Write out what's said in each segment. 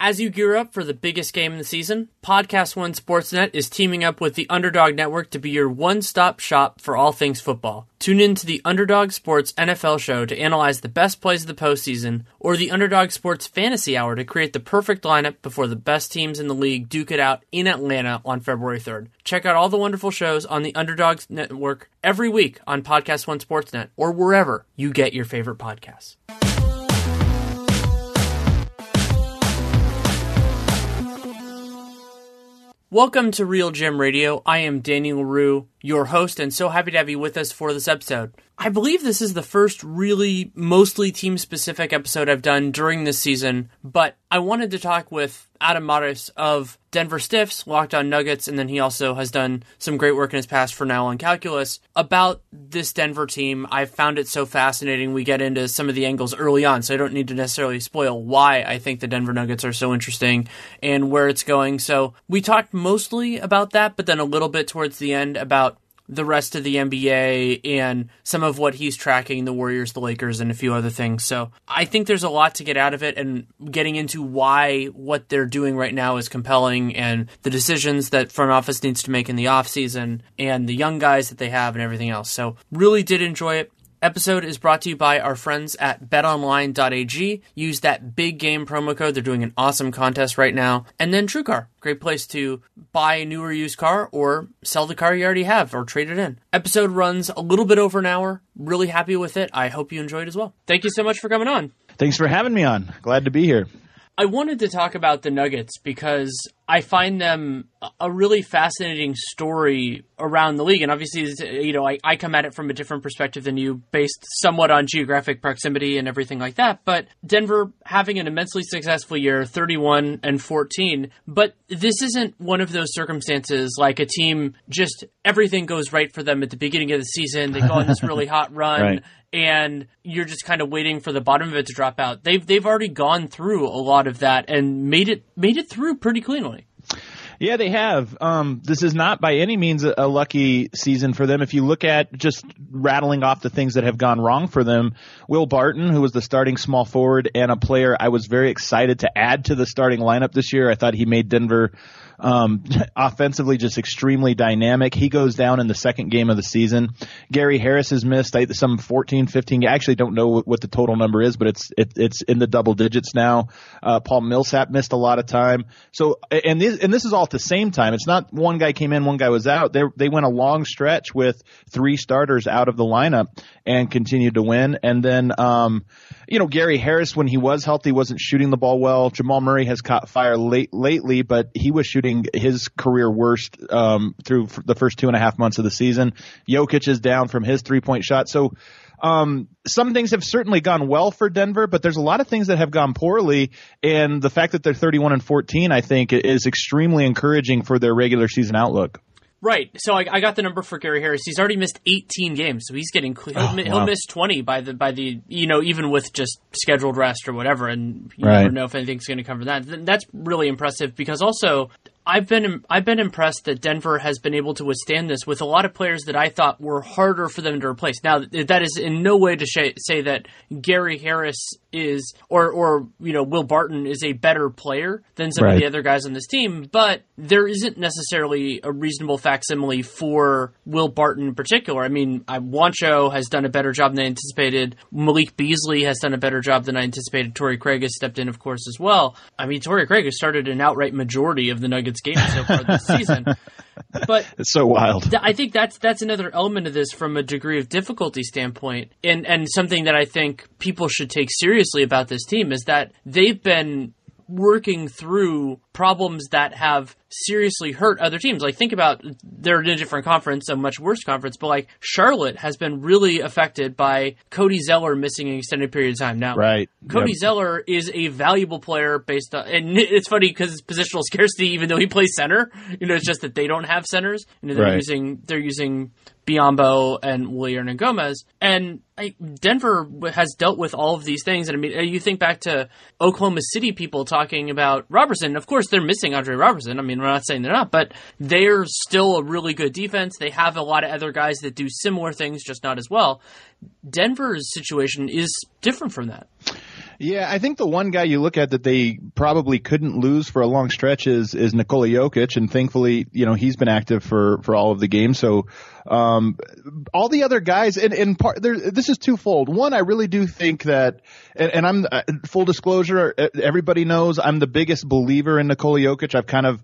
As you gear up for the biggest game in the season, Podcast One Sportsnet is teaming up with the Underdog Network to be your one stop shop for all things football. Tune in to the Underdog Sports NFL show to analyze the best plays of the postseason, or the Underdog Sports Fantasy Hour to create the perfect lineup before the best teams in the league duke it out in Atlanta on February 3rd. Check out all the wonderful shows on the Underdog Network every week on Podcast One Sportsnet or wherever you get your favorite podcasts. Welcome to RealGM Radio. I am Danny Leroux, your host, and so happy to have you with us for this episode. I believe this is the first really mostly team specific episode I've done during this season, but I wanted to talk with Adam Mares of Denver Stiffs, Locked On Nuggets, and then he also has done some great work in his past for Nylon Calculus about this Denver team. I found it so fascinating. We get into some of the angles early on, so I don't need to necessarily spoil why I think the Denver Nuggets are so interesting and where it's going. So we talked mostly about that, but then a little bit towards the end about the rest of the NBA and some of what he's tracking the Warriors, the Lakers, and a few other things. So I think there's a lot to get out of it, and getting into why what they're doing right now is compelling and the decisions that front office needs to make in the offseason and the young guys that they have and everything else. So really did enjoy it episode is brought to you by our friends at betonline.ag. Use that big game promo code. They're doing an awesome contest right now. And then TrueCar, great place to buy a new or used car or sell the car you already have or trade it in. Episode runs a little bit over an hour. Really happy with it. I hope you enjoyed as well. Thank you so much for coming on. Thanks for having me on. Glad to be here. I wanted to talk about the Nuggets because I find them a really fascinating story around the league. And obviously, you know, I, I come at it from a different perspective than you, based somewhat on geographic proximity and everything like that. But Denver having an immensely successful year, 31 and 14. But this isn't one of those circumstances like a team just everything goes right for them at the beginning of the season. They go on this really hot run. Right and you're just kind of waiting for the bottom of it to drop out. They've they've already gone through a lot of that and made it made it through pretty cleanly. Yeah, they have. Um, this is not by any means a, a, lucky season for them. If you look at just rattling off the things that have gone wrong for them, Will Barton, who was the starting small forward and a player I was very excited to add to the starting lineup this year, I thought he made Denver um, offensively, just extremely dynamic. He goes down in the second game of the season. Gary Harris has missed some 14, 15. I actually don't know what, the total number is, but it's it, it's in the double digits now. Uh, Paul Millsap missed a lot of time. So and this and this is all at the same time. It's not one guy came in, one guy was out. They they went a long stretch with three starters out of the lineup and continued to win. And then um, you know Gary Harris when he was healthy wasn't shooting the ball well. Jamal Murray has caught fire late lately, but he was shooting his career worst um, through the first two and a half months of the season. Jokic is down from his three point shot. So um, some things have certainly gone well for Denver, but there's a lot of things that have gone poorly. And the fact that they're 31 and 14, I think, is extremely encouraging for their regular season outlook. Right. So I, I, got the number for Gary Harris. He's already missed 18 games, so he's getting he'll, oh, he'll miss 20 by the by the you know even with just scheduled rest or whatever, and you right. never know if anything's going to come from that. That's really impressive because also I've been I've been impressed that Denver has been able to withstand this with a lot of players that I thought were harder for them to replace. Now that is in no way to sh- say that Gary Harris is or or you know Will Barton is a better player than some right. of the other guys on this team, but there isn't necessarily a reasonable facsimile for Will Barton in particular. I mean, I, Juancho has done a better job than I anticipated. Malik Beasley has done a better job than I anticipated. Torrey Craig has stepped in, of course, as well. I mean, Torrey Craig has started an outright majority of the Nuggets games so far this season. But it's so wild. Th- I think that's that's another element of this from a degree of difficulty standpoint, and and something that I think people should take seriously about this team is that they've been working through problems that have seriously hurt other teams. Like think about they're in a different conference, a much worse conference, but like Charlotte has been really affected by Cody Zeller missing an extended period of time. Now, right, Cody yep. Zeller is a valuable player based on, and it's funny because it's positional scarcity, even though he plays center. You know, it's just that they don't have centers. Know, they're Right. using they're using Biyombo and Willy Hernangomez. And like, Denver has dealt with all of these things. And I mean, uh, you think back to Oklahoma City people talking about Robertson. Of course, they're missing Andre Robertson. I mean, we're not saying they're not, but they're still a really good defense. They have a lot of other guys that do similar things, just not as well. Denver's situation is different from that. Yeah, I think the one guy you look at that they probably couldn't lose for a long stretch is is Nikola Jokic, and thankfully, you know, he's been active for for all of the games. So, um, all the other guys, and, and part there, this is twofold. One, I really do think that, and, and I'm uh, full disclosure, everybody knows I'm the biggest believer in Nikola Jokic. I've kind of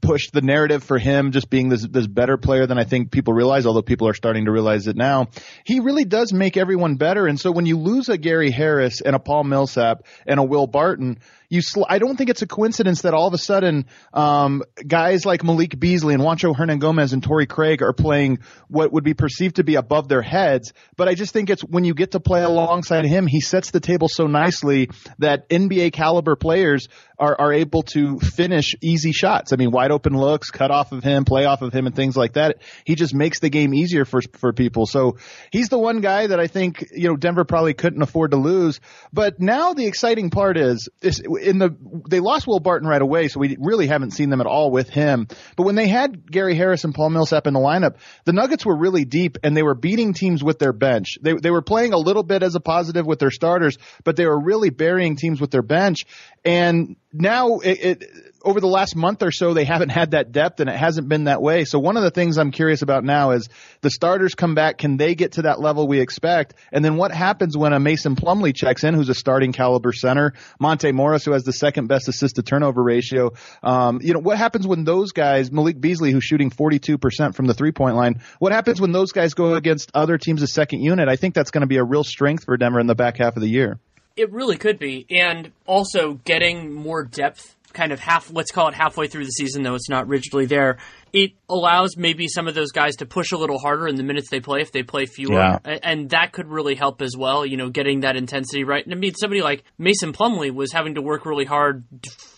pushed the narrative for him just being this this better player than I think people realize, although people are starting to realize it now. He really does make everyone better, and so when you lose a Gary Harris and a Paul Millsap and a Will Barton, you sl- I don't think it's a coincidence that all of a sudden um, guys like Malik Beasley and Juancho Hernangomez and Torrey Craig are playing what would be perceived to be above their heads. But I just think it's when you get to play alongside him, he sets the table so nicely that NBA caliber players are, are able to finish easy shots. I mean, wide open looks, cut off of him, play off of him, and things like that. He just makes the game easier for for people. So he's the one guy that I think you know Denver probably couldn't afford to lose. But now the exciting part is, is in the they lost Will Barton right away, so we really haven't seen them at all with him. But when they had Gary Harris and Paul Millsap in the lineup, the Nuggets were really deep and they were beating teams with their bench. They they were playing a little bit as a positive with their starters, but they were really burying teams with their bench. And now it, it over the last month or so, they haven't had that depth and it hasn't been that way. So one of the things I'm curious about now is the starters come back. Can they get to that level we expect? And then what happens when a Mason Plumlee checks in, who's a starting caliber center, Monte Morris, who has the second best assist to turnover ratio? Um, you know, what happens when those guys, Malik Beasley, who's shooting 42% from the three point line, what happens when those guys go against other teams' of second unit? I think that's going to be a real strength for Denver in the back half of the year. It really could be, and also getting more depth, kind of half. Let's call it halfway through the season, though it's not rigidly there. It allows maybe some of those guys to push a little harder in the minutes they play if they play fewer, Yeah. And that could really help as well. You know, getting that intensity right. And I mean, somebody like Mason Plumlee was having to work really hard,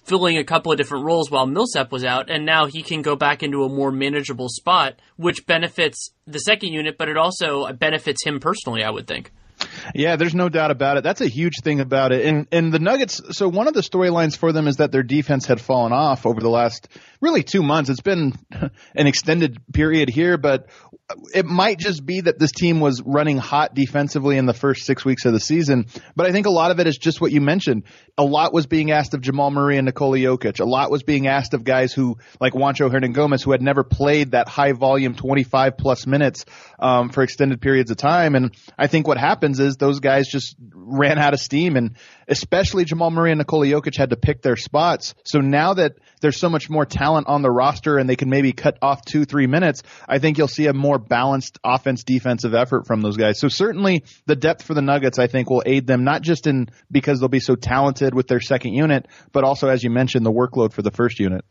filling a couple of different roles while Millsap was out, and now he can go back into a more manageable spot, which benefits the second unit, but it also uh, benefits him personally. I would think. Yeah, there's no doubt about it. That's a huge thing about it. And and the Nuggets. So one of the storylines for them is that their defense had fallen off over the last really two months. It's been an extended period here, but it might just be that this team was running hot defensively in the first six weeks of the season. But I think a lot of it is just what you mentioned. A lot was being asked of Jamal Murray and Nikola Jokic. A lot was being asked of guys who, like Juancho Hernangomez, who had never played that high volume 25 plus minutes um, for extended periods of time. And I think what happens is those guys just ran out of steam, and especially Jamal Murray and Nikola Jokic had to pick their spots. So now that there's so much more talent on the roster and they can maybe cut off two, three minutes, I think you'll see a more balanced offense defensive effort from those guys. So certainly the depth for the Nuggets, I think, will aid them not just in because they'll be so talented with their second unit, but also, as you mentioned, the workload for the first unit.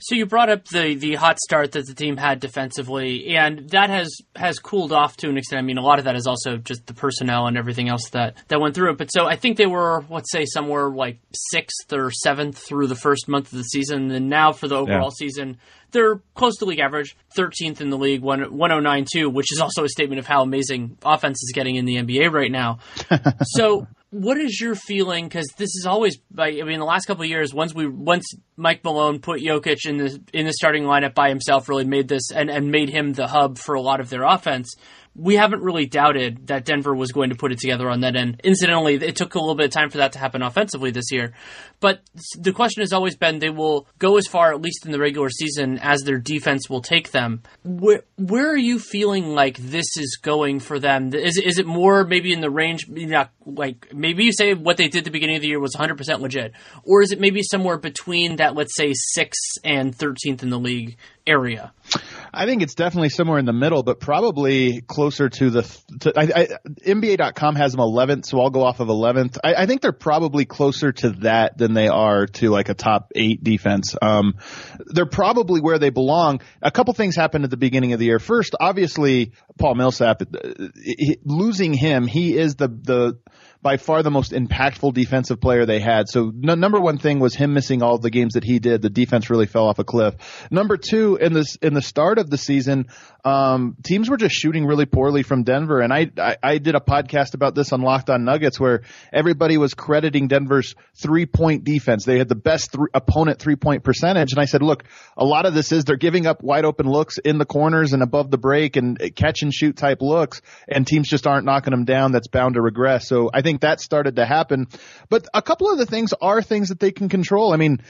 So you brought up the the hot start that the team had defensively, and that has has cooled off to an extent. I mean, a lot of that is also just the personnel and everything else that that went through it. But so I think they were, let's say, somewhere like sixth or seventh through the first month of the season, and now for the overall season, they're close to league average, 13th in the league, one 109.2, which is also a statement of how amazing offense is getting in the NBA right now. so what is your feeling? Because this is always, I mean, the last couple of years, once we, once Mike Malone put Jokic in the in the starting lineup by himself, really made this and and made him the hub for a lot of their offense. We haven't really doubted that Denver was going to put it together on that end. Incidentally, it took a little bit of time for that to happen offensively this year. But the question has always been they will go as far, at least in the regular season, as their defense will take them. Where, where are you feeling like this is going for them? Is, is it more maybe in the range, not like maybe you say what they did the beginning of the year was 100% legit? Or is it maybe somewhere between that, let's say, 6th and 13th in the league area? I think it's definitely somewhere in the middle, but probably closer to the. To, I, I, NBA.com has them 11th, so I'll go off of 11th. I, I, think they're probably closer to that than they are to like a top eight defense. Um, they're probably where they belong. A couple things happened at the beginning of the year. First, obviously, Paul Millsap, uh, losing him, he is the the by far the most impactful defensive player they had. So number one thing was him missing all the games that he did. The defense really fell off a cliff. Number two, in this in the start of the season, um, teams were just shooting really poorly from Denver. And I, I, I did a podcast about this on Locked On Nuggets where everybody was crediting Denver's three point defense. They had the best th- opponent three point percentage. And I said, look, a lot of this is they're giving up wide open looks in the corners and above the break and catch and shoot type looks, and teams just aren't knocking them down. That's bound to regress. So I think think that started to happen. But a couple of the things are things that they can control. I mean,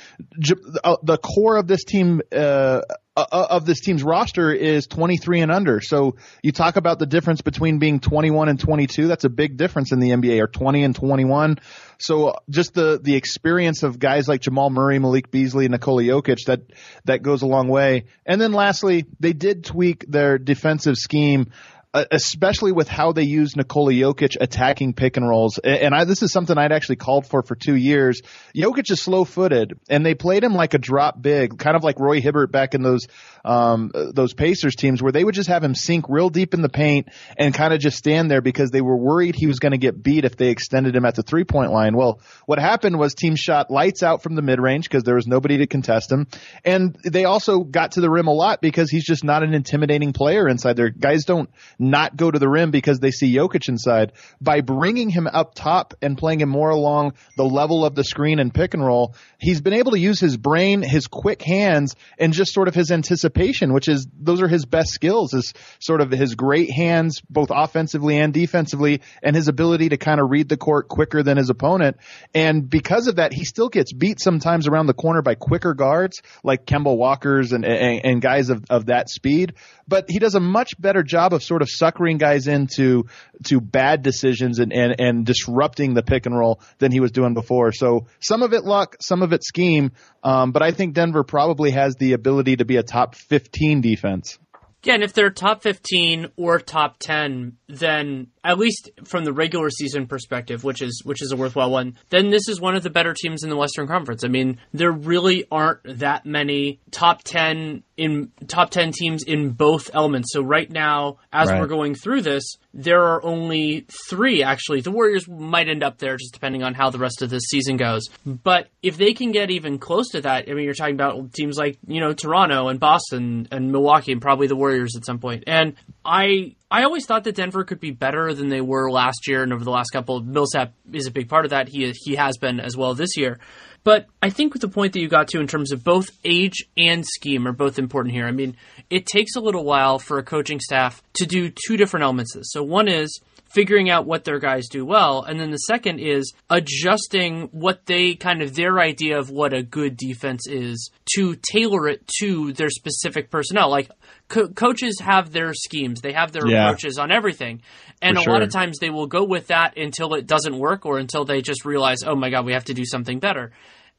uh, the core of this team, uh, uh, of this team's roster is 23 and under. So you talk about the difference between being 21 and 22. That's a big difference in the NBA or 20 and 21. So just the, the experience of guys like Jamal Murray, Malik Beasley, Nikola Jokic, that, that goes a long way. And then lastly, they did tweak their defensive scheme especially with how they use Nikola Jokic attacking pick and rolls. And I, this is something I'd actually called for for two years. Jokic is slow footed and they played him like a drop big, kind of like Roy Hibbert back in those, um, those Pacers teams where they would just have him sink real deep in the paint and kind of just stand there because they were worried he was going to get beat if they extended him at the three point line. Well, what happened was teams shot lights out from the mid range because there was nobody to contest him. And they also got to the rim a lot because he's just not an intimidating player inside there. Guys don't not go to the rim because they see Jokic inside. By bringing him up top and playing him more along the level of the screen and pick and roll, he's been able to use his brain, his quick hands, and just sort of his anticipation, which is those are his best skills, is sort of his great hands, both offensively and defensively, and his ability to kind of read the court quicker than his opponent. And because of that, he still gets beat sometimes around the corner by quicker guards like Kemba Walkers and, and, and guys of, of that speed. But he does a much better job of sort of suckering guys into to bad decisions and, and, and disrupting the pick and roll than he was doing before. So some of it luck, some of it scheme. Um, but I think Denver probably has the ability to be a top 15 defense. Yeah, and if they're top 15 or top 10, then at least from the regular season perspective, which is which is a worthwhile one, then this is one of the better teams in the Western Conference. I mean, there really aren't that many top 10 in top 10 teams in both elements. So right now as right. we're going through this, there are only 3 actually. The Warriors might end up there just depending on how the rest of this season goes. But if they can get even close to that, I mean, you're talking about teams like, you know, Toronto and Boston and Milwaukee and probably the Warriors at some point. And I I always thought that Denver could be better than they were last year and over the last couple. Millsap is a big part of that. He he has been as well this year. But I think with the point that you got to in terms of both age and scheme are both important here. I mean, it takes a little while for a coaching staff to do two different elements of this. So one is figuring out what their guys do well. And then the second is adjusting what they kind of their idea of what a good defense is to tailor it to their specific personnel. Like co- coaches have their schemes, they have their yeah. approaches on everything. And For a sure. lot of times they will go with that until it doesn't work or until they just realize, oh my God, we have to do something better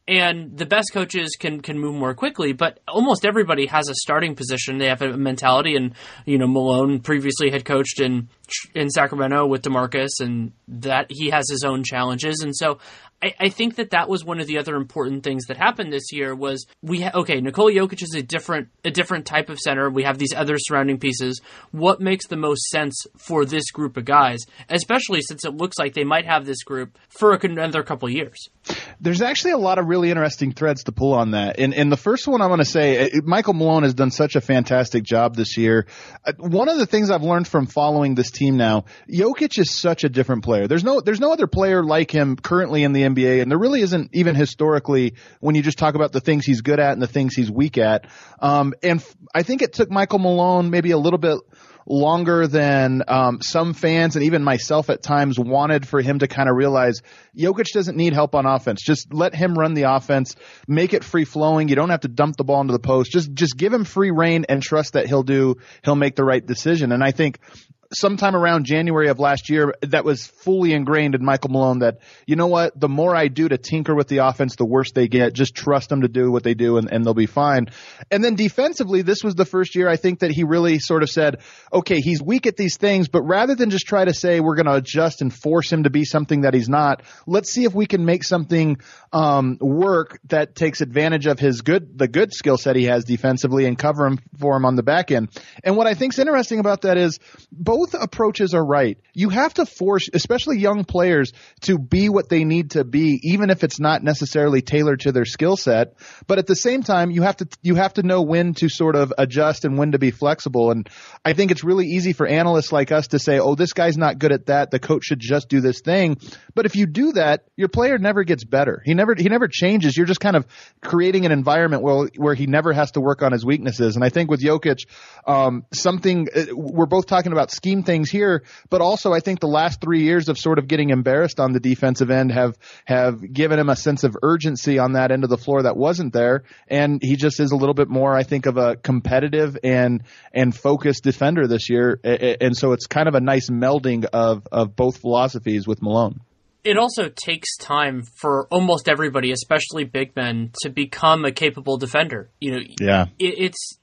and the best coaches can can move more quickly. But almost everybody has a starting position. They have a mentality, and you know Malone previously had coached in in Sacramento with Demarcus, and that he has his own challenges. And so I, I, think that that was one of the other important things that happened this year was we ha- okay Nikola Jokic is a different a different type of center. We have these other surrounding pieces. What makes the most sense for this group of guys, especially since it looks like they might have this group for another couple years? There's actually a lot of really interesting threads to pull on that. And, and the first one I'm going to say, Michael Malone has done such a fantastic job this year. Uh, one of the things I've learned from following this team now, Jokic is such a different player. There's no there's no other player like him currently in the NBA, and there really isn't even historically when you just talk about the things he's good at and the things he's weak at. Um, and f- I think it took Michael Malone maybe a little bit longer than um, some fans and even myself at times wanted for him to kind of realize Jokic doesn't need help on offense. Just let him run the offense, make it free flowing. You don't have to dump the ball into the post. Just just give him free reign and trust that he'll do he'll make the right decision. And I think sometime around January of last year that was fully ingrained in Michael Malone that, you know what, the more I do to tinker with the offense, the worse they get. Just trust them to do what they do and, and they'll be fine. And then defensively, this was the first year I think that he really sort of said, okay, he's weak at these things, but rather than just try to say we're going to adjust and force him to be something that he's not, let's see if we can make something um, work that takes advantage of his good, the good skill set he has defensively and cover him for him on the back end. And what I think is interesting about that is both approaches are right. You have to force, especially young players, to be what they need to be, even if it's not necessarily tailored to their skill set. But at the same time, you have to you have to know when to sort of adjust and when to be flexible. And I think it's really easy for analysts like us to say, "Oh, this guy's not good at that. The coach should just do this thing." But if you do that, your player never gets better. He never he never changes. You're just kind of creating an environment where where he never has to work on his weaknesses. And I think with Jokic, um, something uh, we're both talking about scheme things here, but also I think the last three years of sort of getting embarrassed on the defensive end have have given him a sense of urgency on that end of the floor that wasn't there, and he just is a little bit more, I think, of a competitive and and focused defender this year, and so it's kind of a nice melding of of both philosophies with Malone it also takes time for almost everybody, especially big men, to become a capable defender. You know, yeah, it, it's.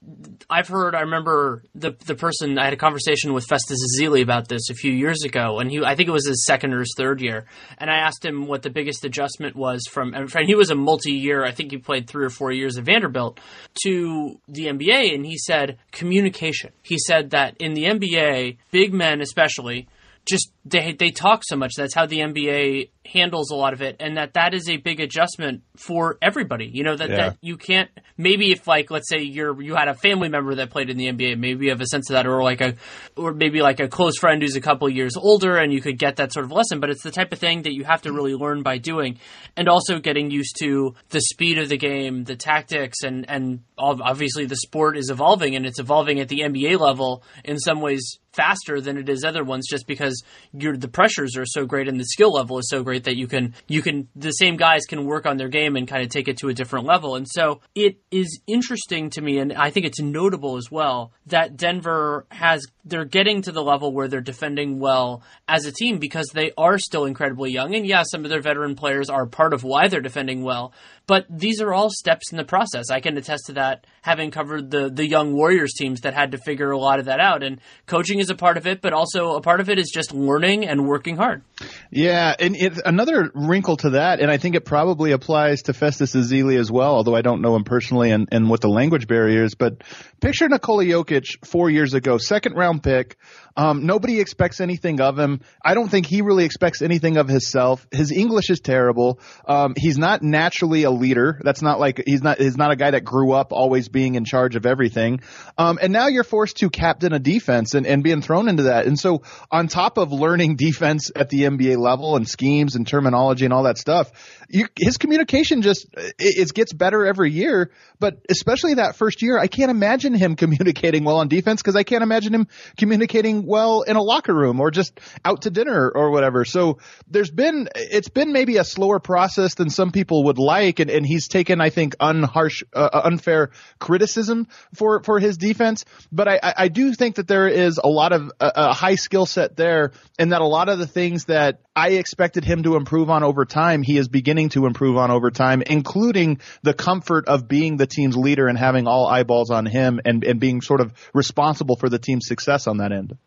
I've heard. I remember the the person I had a conversation with Festus Ezeli about this a few years ago, and he I think it was his second or his third year, and I asked him what the biggest adjustment was from. And he was a multi year. I think he played three or four years at Vanderbilt to the NBA, and he said communication. He said that in the NBA, big men especially just they they talk so much. That's how the NBA handles a lot of it, and that that is a big adjustment for everybody. You know that, yeah. that you can't maybe if like let's say you're you had a family member that played in the NBA, maybe you have a sense of that, or like a or maybe like a close friend who's a couple years older, and you could get that sort of lesson. But it's the type of thing that you have to really learn by doing, and also getting used to the speed of the game, the tactics, and and obviously the sport is evolving, and it's evolving at the NBA level in some ways faster than it is other ones, just because the pressures are so great and the skill level is so great that you can you can the same guys can work on their game and kind of take it to a different level. And so it is interesting to me, and I think it's notable as well that Denver has they're getting to the level where they're defending well as a team because they are still incredibly young. And yeah, some of their veteran players are part of why they're defending well. But these are all steps in the process. I can attest to that having covered the the young Warriors teams that had to figure a lot of that out. And coaching is a part of it, but also a part of it is just learning and working hard. Yeah, and it, another wrinkle to that, and I think it probably applies to Festus Ezeli as well, although I don't know him personally and, and what the language barrier is. But picture Nikola Jokic four years ago, second round pick. Um, nobody expects anything of him. I don't think he really expects anything of himself. His English is terrible. Um, he's not naturally a leader. That's not like he's not he's not a guy that grew up always being in charge of everything. Um, and now you're forced to captain a defense and, and being thrown into that. And so on top of learning defense at the NBA level and schemes and terminology and all that stuff, you, his communication just it, it, gets better every year. But especially that first year, I can't imagine him communicating well on defense because I can't imagine him communicating well in a locker room or just out to dinner or whatever. So there's been it's been maybe a slower process than some people would like, and, and he's taken I think unharsh uh, uh unfair criticism for for his defense. But I, I do think that there is a lot of uh, a high skill set there, and that a lot of the things that I expected him to improve on over time, he is beginning to improve on over time, including the comfort of being the team's leader and having all eyeballs on him and, and being sort of responsible for the team's success on that end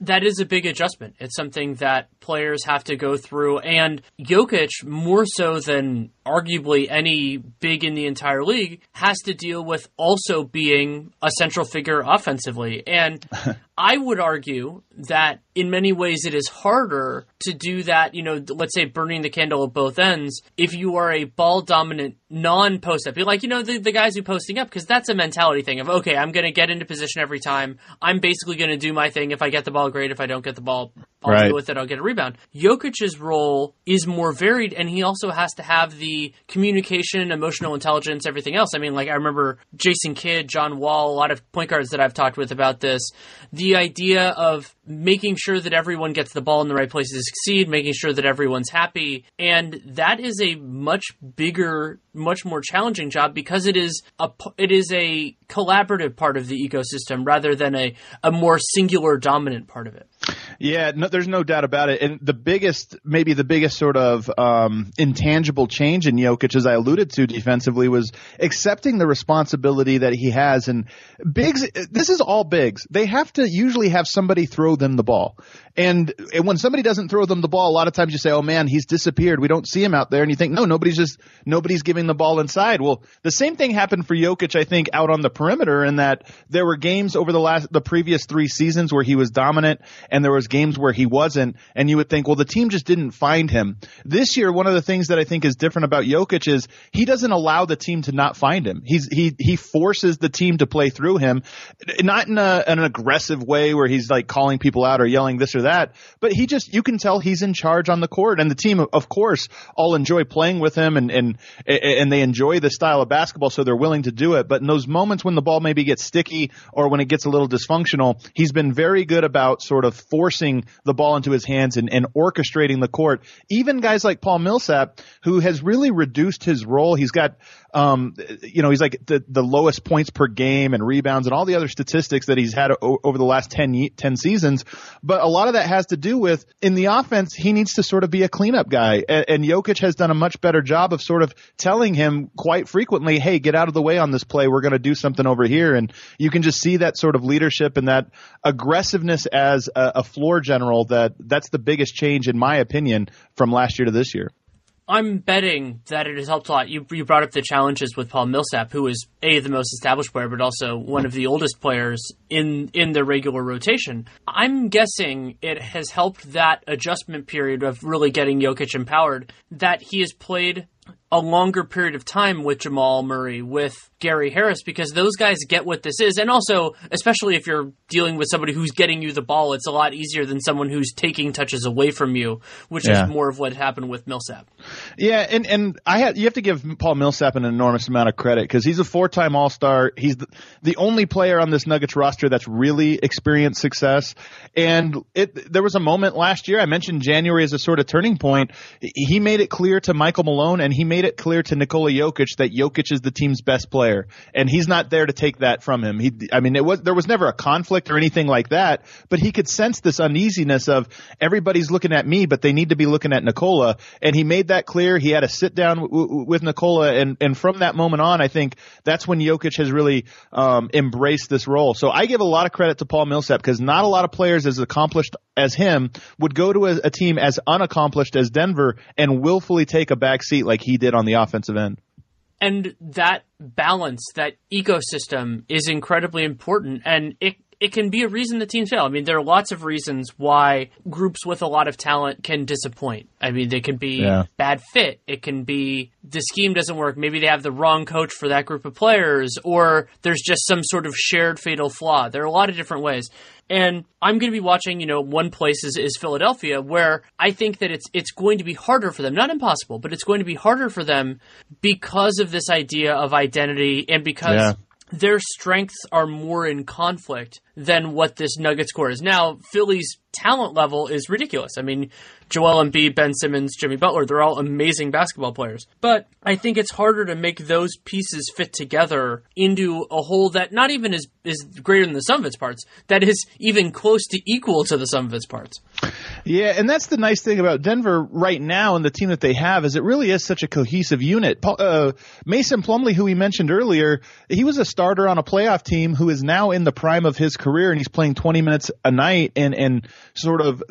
that is a big adjustment. It's something that players have to go through. And Jokic, more so than arguably any big in the entire league, has to deal with also being a central figure offensively. And I would argue that in many ways it is harder to do that, you know, let's say burning the candle at both ends if you are a ball dominant non post up. You're like, you know, the, the guys who posting up, because that's a mentality thing of, okay, I'm going to get into position every time. I'm basically going to do my thing. If I get the ball, great. If I don't get the ball, I'll Right. deal with it. I'll get a rebound. Jokic's role is more varied, and he also has to have the communication, emotional intelligence, everything else. I mean, like I remember Jason Kidd, John Wall, a lot of point guards that I've talked with about this. The idea of making sure that everyone gets the ball in the right places to succeed, making sure that everyone's happy, and that is a much bigger, much more challenging job because it is a it is a collaborative part of the ecosystem rather than a a more singular dominant part of it. Yeah, no, there's no doubt about it. And the biggest, maybe the biggest sort of um, intangible change in Jokic, as I alluded to defensively, was accepting the responsibility that he has. And bigs, this is all bigs. They have to usually have somebody throw them the ball. And, and when somebody doesn't throw them the ball, a lot of times you say, "Oh man, he's disappeared. We don't see him out there." And you think, "No, nobody's just nobody's giving the ball inside." Well, the same thing happened for Jokic, I think, out on the perimeter, in that there were games over the last the previous three seasons where he was dominant, and there was games where he wasn't. And you would think, well, the team just didn't find him. This year, one of the things that I think is different about Jokic is he doesn't allow the team to not find him. He's he he forces the team to play through him, not in a, an aggressive way where he's like calling people out or yelling this or that, but he just you can tell he's in charge on the court, and the team, of course, all enjoy playing with him, and and and they enjoy the style of basketball, so they're willing to do it. But in those moments when the ball maybe gets sticky or when it gets a little dysfunctional, he's been very good about sort of forcing the ball into his hands and, and orchestrating the court. Even guys like Paul Millsap, who has really reduced his role, he's got um, you know, he's like the, the lowest points per game and rebounds and all the other statistics that he's had o- over the last 10, ye- 10 seasons. But a lot of that has to do with in the offense, he needs to sort of be a cleanup guy. And, and Jokic has done a much better job of sort of telling him quite frequently, Hey, get out of the way on this play. We're going to do something over here. And you can just see that sort of leadership and that aggressiveness as a, a floor general that that's the biggest change in my opinion from last year to this year. I'm betting that it has helped a lot. You, you brought up the challenges with Paul Millsap, who is a the most established player, but also one of the oldest players in in the regular rotation. I'm guessing it has helped that adjustment period of really getting Jokic empowered. That he has played a longer period of time with Jamal Murray, with Gary Harris, because those guys get what this is. And also, especially if you're dealing with somebody who's getting you the ball, it's a lot easier than someone who's taking touches away from you, which Yeah. is more of what happened with Millsap. Yeah, and and I had you have to give Paul Millsap an enormous amount of credit because he's a four-time All-Star. He's the, the only player on this Nuggets roster that's really experienced success. And it there was a moment last year I mentioned January as a sort of turning point. He made it clear to Michael Malone and he made it clear to Nikola Jokic that Jokic is the team's best player, and he's not there to take that from him. He, I mean, it was there was never a conflict or anything like that, but he could sense this uneasiness of everybody's looking at me, but they need to be looking at Nikola, and he made that clear. He had a sit down w- w- with Nikola, and and from that moment on, I think that's when Jokic has really um, embraced this role. So I give a lot of credit to Paul Millsap because not a lot of players as accomplished as him would go to a, a team as unaccomplished as Denver and willfully take a back seat like he did on the offensive end. and that balance, that ecosystem is incredibly important and it it can be a reason the teams fail. I mean, there are lots of reasons why groups with a lot of talent can disappoint. I mean, they can be Yeah. bad fit. It can be the scheme doesn't work. Maybe they have the wrong coach for that group of players, or there's just some sort of shared fatal flaw. There are a lot of different ways. And I'm going to be watching, you know, one place is, is Philadelphia, where I think that it's it's going to be harder for them, not impossible, but it's going to be harder for them because of this idea of identity and because Yeah. their strengths are more in conflict than what this Nuggets core is. Now, Philly's talent level is ridiculous. I mean, Joel Embiid, Ben Simmons, Jimmy Butler, they're all amazing basketball players. But I think it's harder to make those pieces fit together into a whole that not even is, is greater than the sum of its parts, that is even close to equal to the sum of its parts. Yeah, and that's the nice thing about Denver right now and the team that they have is it really is such a cohesive unit. Uh, Mason Plumlee, who we mentioned earlier, he was a starter on a playoff team who is now in the prime of his career and he's playing 20 minutes a night and and sort of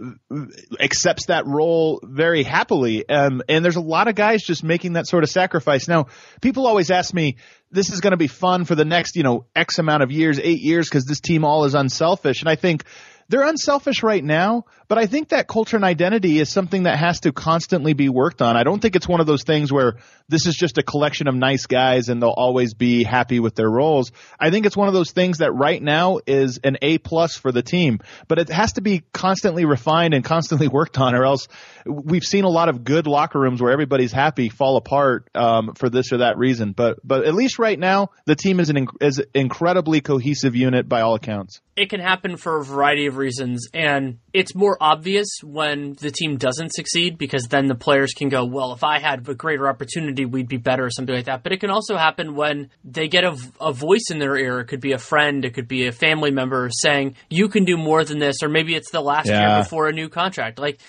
accepts that role very happily. Um, and there's a lot of guys just making that sort of sacrifice. Now, people always ask me, this is going to be fun for the next, you know, X amount of years, eight years, because this team all is unselfish. And I think they're unselfish right now, but I think that culture and identity is something that has to constantly be worked on. I don't think it's one of those things where this is just a collection of nice guys and they'll always be happy with their roles. I think it's one of those things that right now is an A plus for the team, but it has to be constantly refined and constantly worked on or else we've seen a lot of good locker rooms where everybody's happy fall apart, um, for this or that reason. But, but at least right now, the team is an, is an incredibly cohesive unit by all accounts it can happen for a variety of reasons, and it's more obvious when the team doesn't succeed because then the players can go, well, if I had a greater opportunity, we'd be better or something like that. But it can also happen when they get a, a voice in their ear. It could be a friend, it could be a family member saying, you can do more than this, or maybe it's the last yeah. year before a new contract. Like,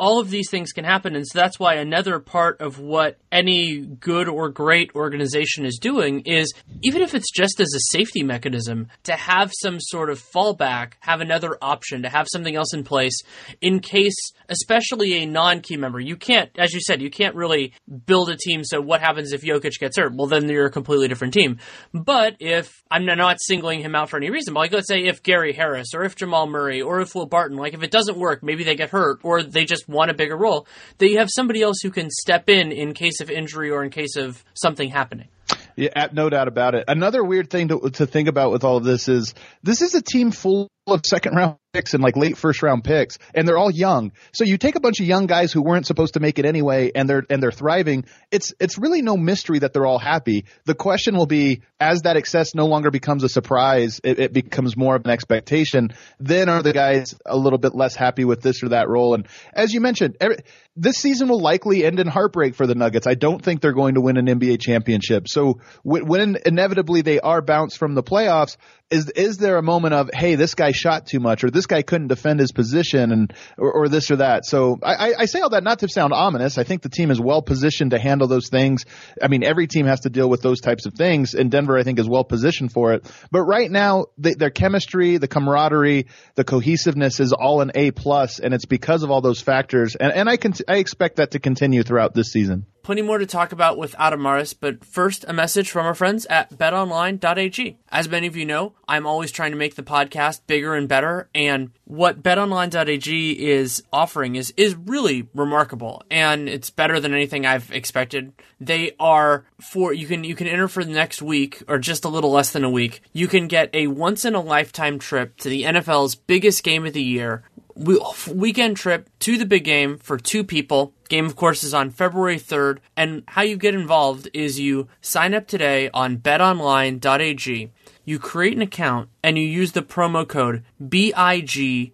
all of these things can happen. And so that's why another part of what any good or great organization is doing is even if it's just as a safety mechanism to have some sort of fallback, have another option, to have something else in place in case, especially a non key member, you can't, as you said, you can't really build a team. So what happens if Jokic gets hurt? Well, then you're a completely different team. But if I'm not singling him out for any reason, but like let's say if Gary Harris or if Jamal Murray or if Will Barton, like if it doesn't work, maybe they get hurt or they just want a bigger role, that you have somebody else who can step in in case of injury or in case of something happening. Yeah, no doubt about it. Another weird thing to, to think about with all of this is this is a team full of second round picks and like late first round picks, and they're all young. So you take a bunch of young guys who weren't supposed to make it anyway, and they're and they're thriving. It's it's really no mystery that they're all happy. The question will be as that excess no longer becomes a surprise, it, it becomes more of an expectation. Then are the guys a little bit less happy with this or that role? And as you mentioned, every, this season will likely end in heartbreak for the Nuggets. I don't think they're going to win an NBA championship. So when, when inevitably they are bounced from the playoffs, is is there a moment of hey this guy shot too much or this guy couldn't defend his position and or, or this or that. So I, I say all that not to sound ominous. I think the team is well positioned to handle those things. I mean every team has to deal with those types of things and denver i think is well positioned for it. But right now their chemistry the camaraderie the cohesiveness is all an a plus and it's because of all those factors. And, and i can i expect that to continue throughout this season Plenty more to talk about with Adam Mares, but first, a message from our friends at betonline.ag. As many of you know, I'm always trying to make the podcast bigger and better, and what betonline.ag is offering is, is really remarkable, and it's better than anything I've expected. They are for, you can, you can enter for the next week, or just a little less than a week. You can get a once in a lifetime trip to the NFL's biggest game of the year, weekend trip to the big game for two people. Game, of course, is on February 3rd. And how you get involved is you sign up today on betonline.ag. You create an account and you use the promo code BIGGAME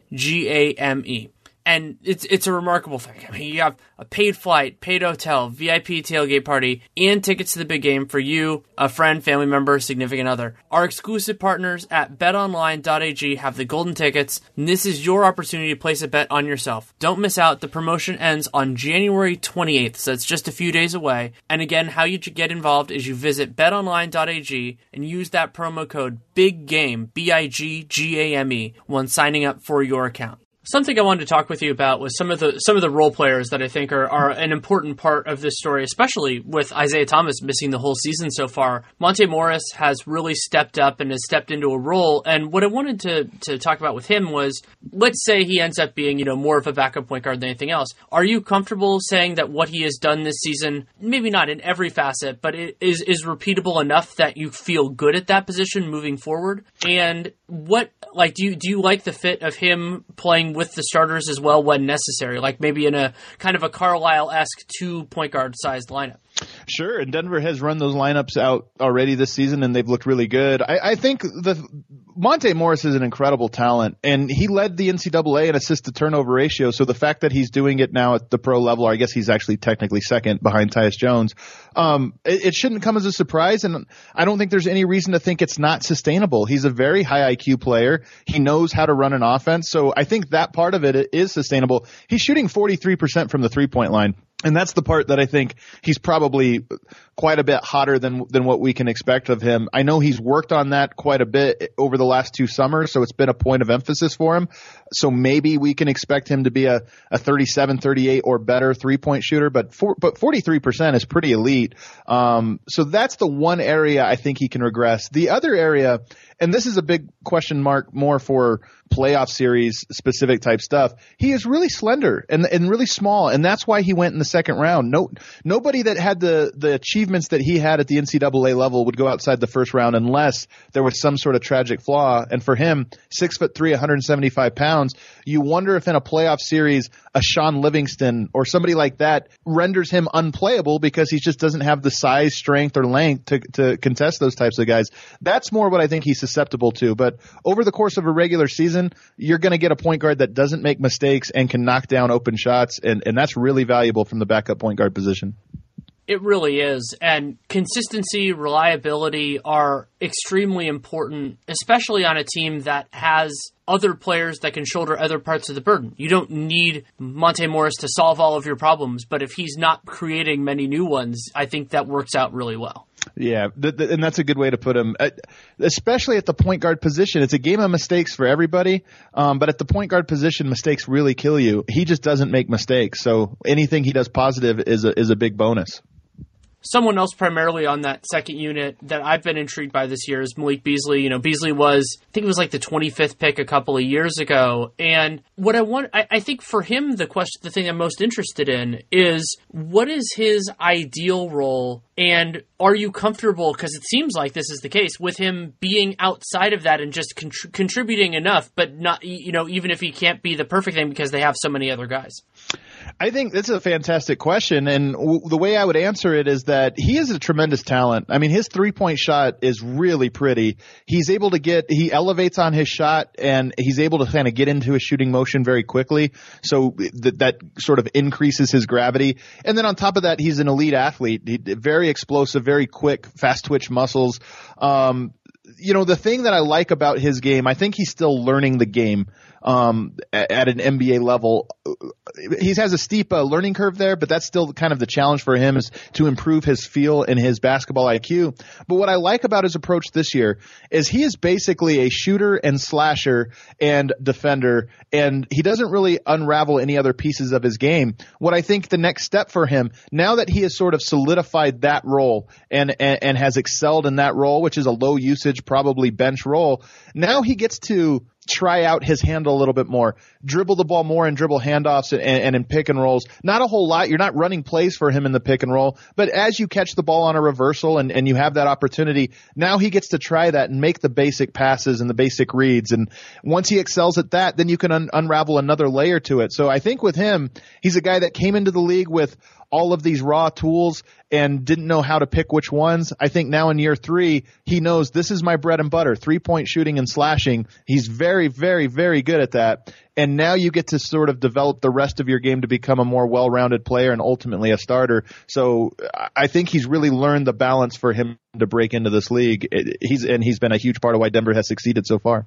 and it's it's a remarkable thing. I mean, you have a paid flight, paid hotel, VIP tailgate party, and tickets to the big game for you, a friend, family member, significant other. Our exclusive partners at betonline.ag have the golden tickets, and this is your opportunity to place a bet on yourself. Don't miss out. The promotion ends on January 28th, so it's just a few days away. And again, how you get involved is you visit betonline.ag and use that promo code BIG GAME, B I G G A M E, when signing up for your account. Something I wanted to talk with you about was some of the some of the role players that I think are, are an important part of this story, especially with Isaiah Thomas missing the whole season so far. Monte Morris has really stepped up and has stepped into a role. And what I wanted to, to talk about with him was let's say he ends up being, you know, more of a backup point guard than anything else. Are you comfortable saying that what he has done this season, maybe not in every facet, but it is is repeatable enough that you feel good at that position moving forward? And what like do you do you like the fit of him playing with the starters as well when necessary, like maybe in a kind of a Carlisle esque two point guard sized lineup. Sure, and Denver has run those lineups out already this season, and they've looked really good. I, I think the Monte Morris is an incredible talent, and he led the NCAA in assist to turnover ratio. So the fact that he's doing it now at the pro level, I guess he's actually technically second behind Tyus Jones. Um, it, it shouldn't come as a surprise, and I don't think there's any reason to think it's not sustainable. He's a very high IQ player. He knows how to run an offense, so I think that part of it is sustainable. He's shooting 43% from the three point line And that's the part that I think he's probably quite a bit hotter than than what we can expect of him. I know he's worked on that quite a bit over the last two summers, so it's been a point of emphasis for him. So maybe we can expect him to be a, a 37, 38 or better three point shooter, but for, but 43% is pretty elite. Um, so that's the one area I think he can regress. The other area, and this is a big question mark more for playoff series specific type stuff. He is really slender and and really small, and that's why he went in the second round. No, nobody that had the the achievements that he had at the NCAA level would go outside the first round unless there was some sort of tragic flaw. And for him, six foot three, 175 pounds, you wonder if in a playoff series, a Shaun Livingston or somebody like that renders him unplayable because he just doesn't have the size, strength, or length to to contest those types of guys. That's more what I think he's susceptible to. But over the course of a regular season, you're going to get a point guard that doesn't make mistakes and can knock down open shots, and, and that's really valuable from the backup point guard position. It really is. And consistency, reliability are extremely important, especially on a team that has other players that can shoulder other parts of the burden. You don't need Monte Morris to solve all of your problems, but if he's not creating many new ones, I think that works out really well. Yeah, th- th- and that's a good way to put him, uh, especially at the point guard position. It's a game of mistakes for everybody, um, but at the point guard position, mistakes really kill you. He just doesn't make mistakes, so anything he does positive is a is a big bonus. Someone else primarily on that second unit that I've been intrigued by this year is Malik Beasley. You know, Beasley was, I think it was like the 25th pick a couple of years ago. And what I want, I, I think for him, the question, the thing I'm most interested in is what is his ideal role and are you comfortable, because it seems like this is the case, with him being outside of that and just contr- contributing enough, but not, you know, even if he can't be the perfect thing because they have so many other guys? I think this is a fantastic question, and w- the way I would answer it is that he is a tremendous talent. I mean, his three point shot is really pretty. He's able to get, he elevates on his shot, and he's able to kind of get into a shooting motion very quickly. So that that sort of increases his gravity. And then on top of that, he's an elite athlete. He, very explosive, very quick, fast twitch muscles. Um, you know, the thing that I like about his game, I think he's still learning the game um, at, an NBA level. He has a steep uh, learning curve there, but that's still kind of the challenge for him is to improve his feel and his basketball IQ. But what I like about his approach this year is he is basically a shooter and slasher and defender, and he doesn't really unravel any other pieces of his game. What I think the next step for him, now that he has sort of solidified that role and, and, and has excelled in that role, which is a low usage, probably bench role, now he gets to try out his handle a little bit more, dribble the ball more and dribble handoffs and, and in pick and rolls. Not a whole lot. You're not running plays for him in the pick and roll, but as you catch the ball on a reversal and, and you have that opportunity, now he gets to try that and make the basic passes and the basic reads. And once he excels at that, then you can un- unravel another layer to it. So I think with him, he's a guy that came into the league with all of these raw tools and didn't know how to pick which ones. I think now in year three, he knows this is my bread and butter, three point shooting and slashing. He's very, very, very good at that. And now you get to sort of develop the rest of your game to become a more well rounded player and ultimately a starter. So I think he's really learned the balance for him to break into this league. He's, and he's been a huge part of why Denver has succeeded so far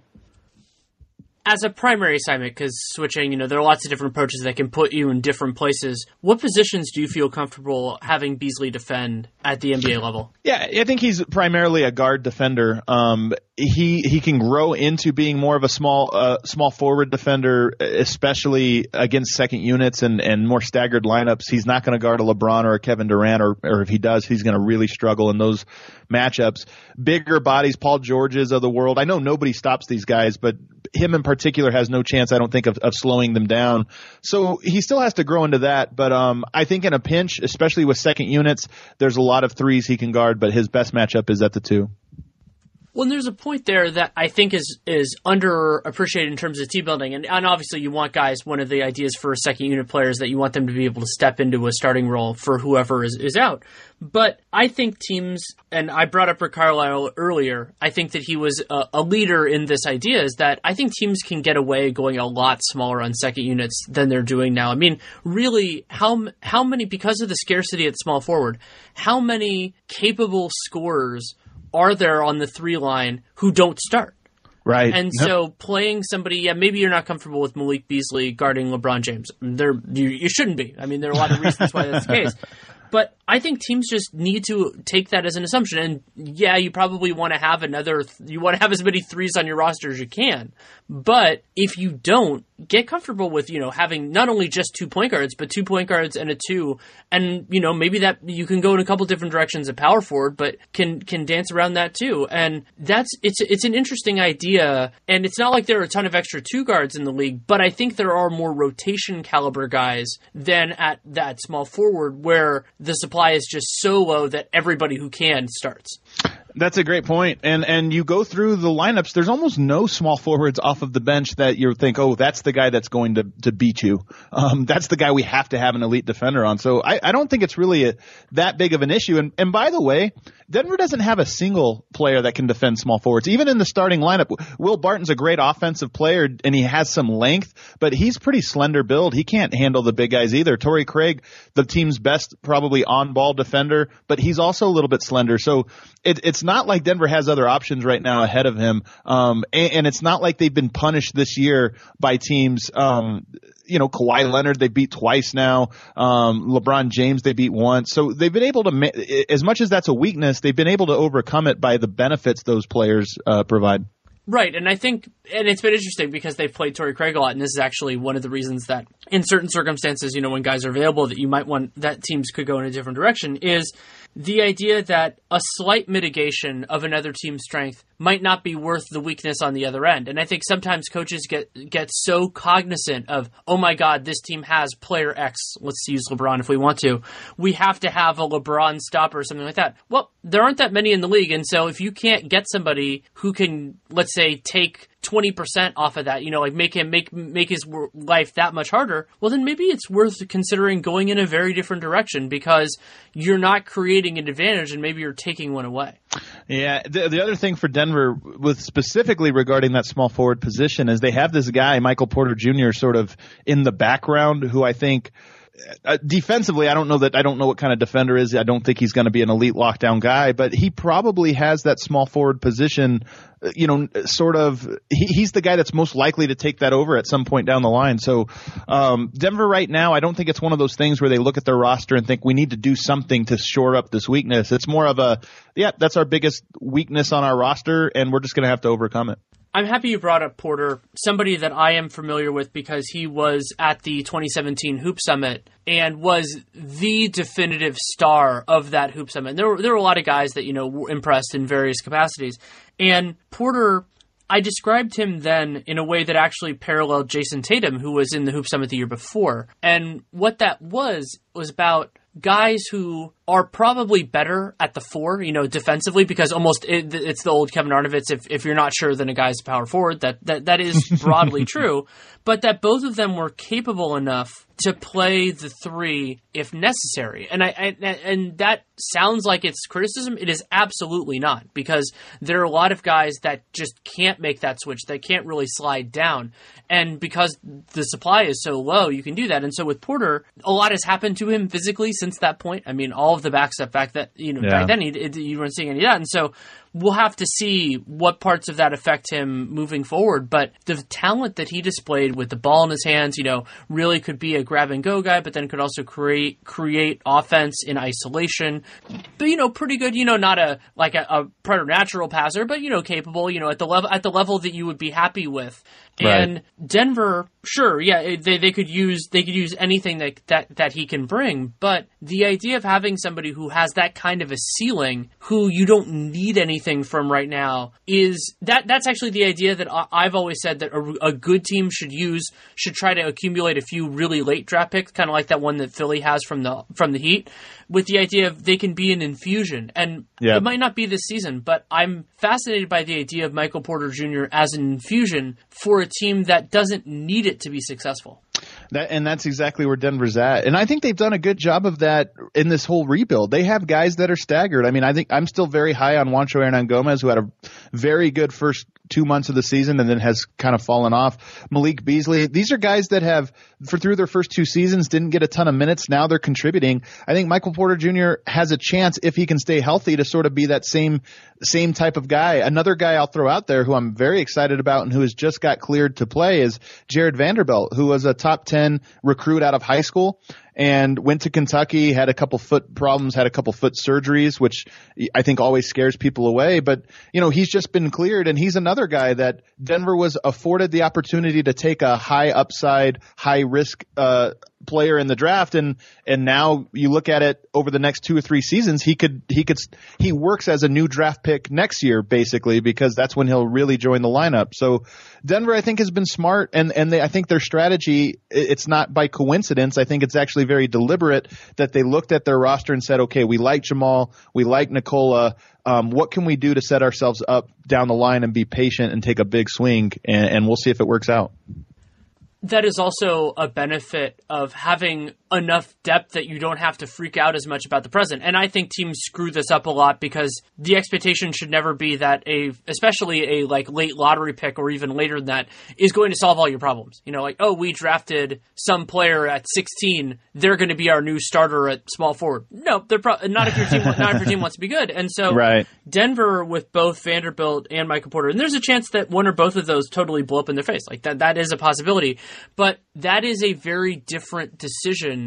as a primary assignment, because switching, you know, there are lots of different approaches that can put you in different places. What positions do you feel comfortable having Beasley defend at the NBA level? Yeah, I think he's primarily a guard defender. Um, he he can grow into being more of a small uh, small forward defender, especially against second units and, and more staggered lineups. He's not going to guard a LeBron or a Kevin Durant, or or if he does, he's going to really struggle in those matchups. Bigger bodies, Paul Georges of the world. I know nobody stops these guys, but him in particular has no chance, I don't think, of, of slowing them down. So he still has to grow into that. But um, I think in a pinch, especially with second units, there's a lot of threes he can guard, but his best matchup is at the two. Well, there's a point there that I think is is underappreciated in terms of team building, and, and obviously you want guys. One of the ideas for second unit players that you want them to be able to step into a starting role for whoever is, is out. But I think teams, and I brought up Rick Carlisle earlier. I think that he was a, a leader in this idea. Is that I think teams can get away going a lot smaller on second units than they're doing now. I mean, really, how how many because of the scarcity at small forward, how many capable scorers are there on the three line who don't start? Right. And so playing somebody, yeah, maybe you're not comfortable with Malik Beasley guarding LeBron James. There, you, you shouldn't be. I mean, there are a lot of reasons why that's the case. But I think teams just need to take that as an assumption. And yeah, you probably want to have another, you want to have as many threes on your roster as you can. But if you don't, get comfortable with, you know, having not only just two point guards, but two point guards and a two. And, you know, maybe that you can go in a couple different directions at power forward, but can, can dance around that too. And that's, it's, it's an interesting idea. And it's not like there are a ton of extra two guards in the league, but I think there are more rotation caliber guys than at that small forward where the supply is just so low that everybody who can starts. That's a great point. And and you go through the lineups, there's almost no small forwards off of the bench that you think, oh, that's the guy that's going to, to beat you. Um, that's the guy we have to have an elite defender on. So I, I don't think it's really a, that big of an issue. And and by the way, Denver doesn't have a single player that can defend small forwards. Even in the starting lineup, Will Barton's a great offensive player and he has some length, but he's pretty slender build. He can't handle the big guys either. Torrey Craig, the team's best probably on ball defender, but he's also a little bit slender. So it, it's not like Denver has other options right now ahead of him. Um, and, and it's not like they've been punished this year by teams, um, you know, Kawhi Leonard, they beat twice now. Um, LeBron James, they beat once. So they've been able to, as much as that's a weakness, they've been able to overcome it by the benefits those players uh, provide. Right, and I think, and it's been interesting because they've played Torrey Craig a lot, and this is actually one of the reasons that, in certain circumstances, you know, when guys are available, that you might want that teams could go in a different direction. Is the idea that a slight mitigation of another team's strength might not be worth the weakness on the other end. And I think sometimes coaches get get so cognizant of, oh my God, this team has player X. Let's use LeBron if we want to. We have to have a LeBron stopper or something like that. Well, there aren't that many in the league, and so if you can't get somebody who can, let's say, take 20% off of that, you know, like make him make make his life that much harder, well then maybe it's worth considering going in a very different direction because you're not creating an advantage and maybe you're taking one away. Yeah, the, the other thing for Denver with specifically regarding that small forward position is they have this guy Michael Porter Jr. sort of in the background who I think uh, defensively, I don't know that I don't know what kind of defender is. I don't think he's going to be an elite lockdown guy, but he probably has that small forward position. Uh, you know, sort of. He, he's the guy that's most likely to take that over at some point down the line. So, um, Denver right now, I don't think it's one of those things where they look at their roster and think we need to do something to shore up this weakness. It's more of a, yeah, that's our biggest weakness on our roster, and we're just going to have to overcome it. I'm happy you brought up Porter, somebody that I am familiar with because he was at the 2017 Hoop Summit and was the definitive star of that Hoop Summit. There were there were a lot of guys that you know were impressed in various capacities, and Porter. I described him then in a way that actually paralleled Jayson Tatum, who was in the Hoop Summit the year before. And what that was was about guys who are probably better at the four, you know, defensively, because almost it, it's the old Kevin Arnovitz. If, if you're not sure, then a guy's a power forward. That that that is broadly true, but that both of them were capable enough to play the three if necessary. And I, I, and that sounds like it's criticism. It is absolutely not because there are a lot of guys that just can't make that switch. They can't really slide down, and because the supply is so low, you can do that. And so with Porter, a lot has happened to him physically since that point. I mean, all of the backstep back that you know yeah. back then he, you weren't seeing any of that, and so we'll have to see what parts of that affect him moving forward. But the talent that he displayed with the ball in his hands, you know, really could be a grab and go guy, but then could also create create offense in isolation. But you know, pretty good. You know, not a like a, a preternatural passer, but you know, capable. You know, at the level at the level that you would be happy with. Right. And Denver, sure, yeah, they, they could use they could use anything that, that that he can bring, but the idea of having somebody who has that kind of a ceiling, who you don't need anything from right now, is that that's actually the idea that I've always said that a, a good team should use should try to accumulate a few really late draft picks, kind of like that one that Philly has from the from the Heat, with the idea of they can be an infusion, and it might not be this season, but I'm fascinated by the idea of Michael Porter Jr. as an infusion for a team that doesn't need it to be successful. That, and that's exactly where Denver's at. And I think they've done a good job of that in this whole rebuild. They have guys that are staggered. I mean, I think I'm still very high on Juancho Hernangomez, who had a very good first two months of the season and then has kind of fallen off. Malik Beasley, these are guys that have, for through their first two seasons, didn't get a ton of minutes. Now they're contributing. I think Michael Porter Jr. has a chance if he can stay healthy to sort of be that same same type of guy. Another guy I'll throw out there who I'm very excited about and who has just got cleared to play is Jarred Vanderbilt, who was a top 10 recruit out of high school and went to Kentucky, had a couple foot problems, had a couple foot surgeries, which I think always scares people away. But, you know, he's just been cleared and he's another guy that Denver was afforded the opportunity to take a high upside, high risk, uh, player in the draft and and now you look at it over the next two or three seasons he could he could he works as a new draft pick next year basically because that's when he'll really join the lineup. So Denver I think has been smart and and they, I think their strategy it's not by coincidence. I think it's actually very deliberate that they looked at their roster and said okay we like Jamal we like Nikola um, what can we do to set ourselves up down the line and be patient and take a big swing and, and we'll see if it works out that is also a benefit of having enough depth that you don't have to freak out as much about the present. And I think teams screw this up a lot because the expectation should never be that a, especially a like late lottery pick or even later than that, is going to solve all your problems. You know, like, oh, we drafted some player at 16, they're going to be our new starter at small forward. No, they're pro- not if your team, not if your team wants to be good. And so, right. Denver with both Vanderbilt and Michael Porter, and there's a chance that one or both of those totally blow up in their face. Like that, that is a possibility. But that is a very different decision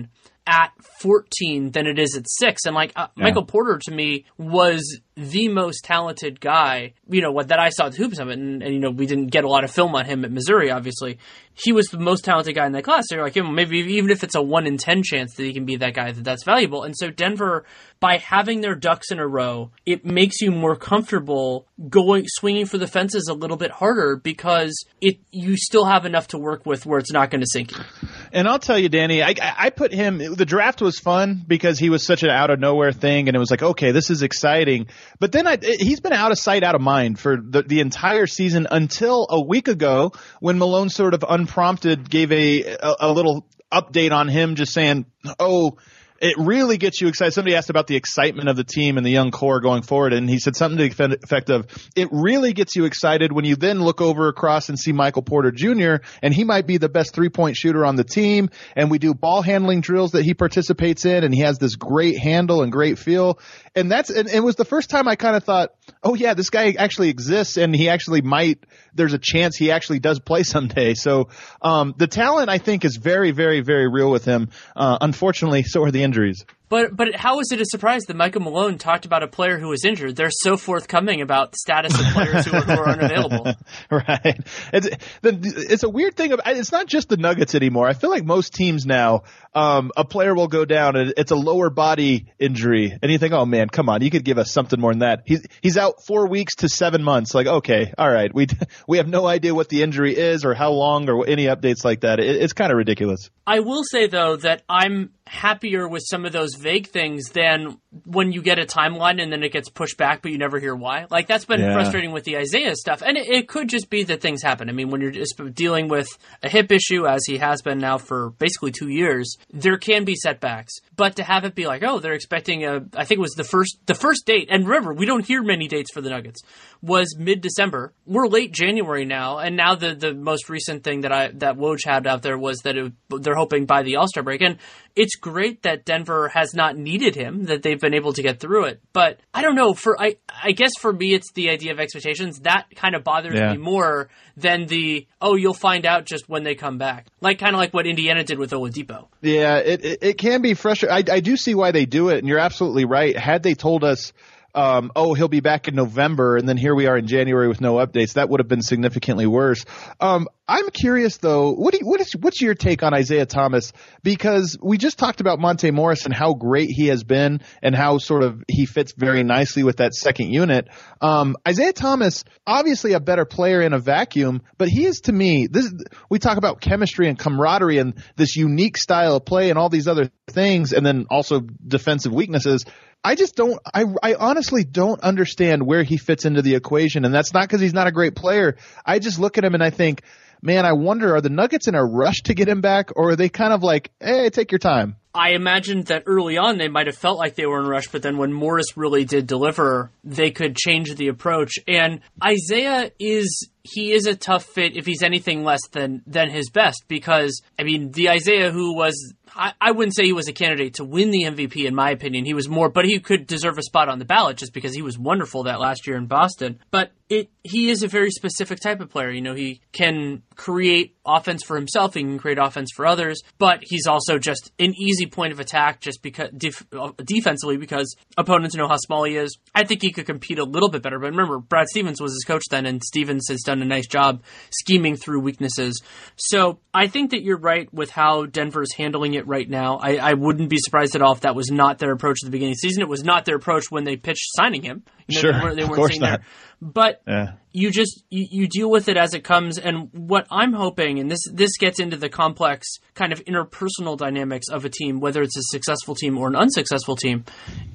at 14 than it is at 6 and like uh, yeah. Michael Porter to me was the most talented guy, you know, what that I saw at the Hoop Summit, and, and, you know, we didn't get a lot of film on him at Missouri, obviously. He was the most talented guy in that class. So you're like, maybe even if it's a one in ten chance that he can be that guy, that that's valuable. And so Denver, by having their ducks in a row, it makes you more comfortable going swinging for the fences a little bit harder because it you still have enough to work with where it's not going to sink you. And I'll tell you, Danny, I, I put him. The draft was fun because he was such an out of nowhere thing, and it was like, okay, this is exciting. But then I, he's been out of sight, out of mind for the, the entire season until a week ago when Malone sort of unprompted gave a, a, a little update on him, just saying, oh, it really gets you excited. Somebody asked about the excitement of the team and the young core going forward, and he said something to the effect of, "It really gets you excited when you then look over across and see Michael Porter Jr. and he might be the best three point shooter on the team, and we do ball handling drills that he participates in, and he has this great handle and great feel, and that's and it was the first time I kind of thought, oh yeah, this guy actually exists, and he actually might. There's a chance he actually does play someday. So um, the talent I think is very, very, very real with him. Uh, unfortunately, so are the injuries. But but how is it a surprise that Michael Malone talked about a player who was injured? They're so forthcoming about the status of players who, are, who are unavailable. right. It's it's a weird thing. It's not just the Nuggets anymore. I feel like most teams now, um, a player will go down and it's a lower body injury, and you think, oh man, come on, you could give us something more than that. He's he's out four weeks to seven months. Like, okay, all right, we we have no idea what the injury is or how long or any updates like that. It, it's kind of ridiculous. I will say though that I'm happier with some of those vague things than when you get a timeline and then it gets pushed back, but you never hear why. Like that's been yeah. frustrating with the Isaiah stuff, and it, it, could just be that things happen. I mean, when you're just dealing with a hip issue, as he has been now for basically two years, there can be setbacks. But to have it be like, oh, they're expecting a, I think it was the first the first date, and remember, we don't hear many dates for the Nuggets. Was mid December. We're late January now, and now the the most recent thing that I that Woj had out there was that it, they're hoping by the All Star break, and it's great that Denver has not needed him, that they've been able to get through it. But I don't know. For I, I guess for me, it's the idea of expectations that kind of bothers yeah. me more than the oh, you'll find out just when they come back. Like kind of like what Indiana did with Oladipo. Yeah, it it, it can be frustrating. I, I do see why they do it, and you're absolutely right. Had they told us um, oh, he'll be back in November, and then here we are in January with no updates. That would have been significantly worse. Um, I'm curious though, what, you, what is what's your take on Isaiah Thomas? Because we just talked about Monte Morris and how great he has been, and how sort of he fits very nicely with that second unit. Um, Isaiah Thomas, obviously a better player in a vacuum, but he is to me. This we talk about chemistry and camaraderie and this unique style of play and all these other things, and then also defensive weaknesses. I just don't. I I honestly don't understand where he fits into the equation, and that's not because he's not a great player. I just look at him and I think, man, I wonder are the Nuggets in a rush to get him back, or are they kind of like, hey, take your time? I imagined that early on they might have felt like they were in a rush, but then when Morris really did deliver, they could change the approach. And Isaiah is he is a tough fit if he's anything less than than his best because I mean the Isaiah who was I, I wouldn't say he was a candidate to win the MVP in my opinion. He was more, but he could deserve a spot on the ballot just because he was wonderful that last year in Boston. But it he is a very specific type of player. You know, he can create offense for himself, he can create offense for others, but he's also just an easy point of attack just because def- uh, defensively because opponents know how small he is. I think he could compete a little bit better. But remember, Brad Stevens was his coach then, and Stevens has done a nice job scheming through weaknesses. So I think that you're right with how Denver is handling it right now. I, I wouldn't be surprised at all if that was not their approach at the beginning of the season. It was not their approach when they pitched signing him. You know, sure, they weren't, they weren't of course not. There. But yeah. You just you, you deal with it as it comes. And what I'm hoping, and this this gets into the complex kind of interpersonal dynamics of a team, whether it's a successful team or an unsuccessful team,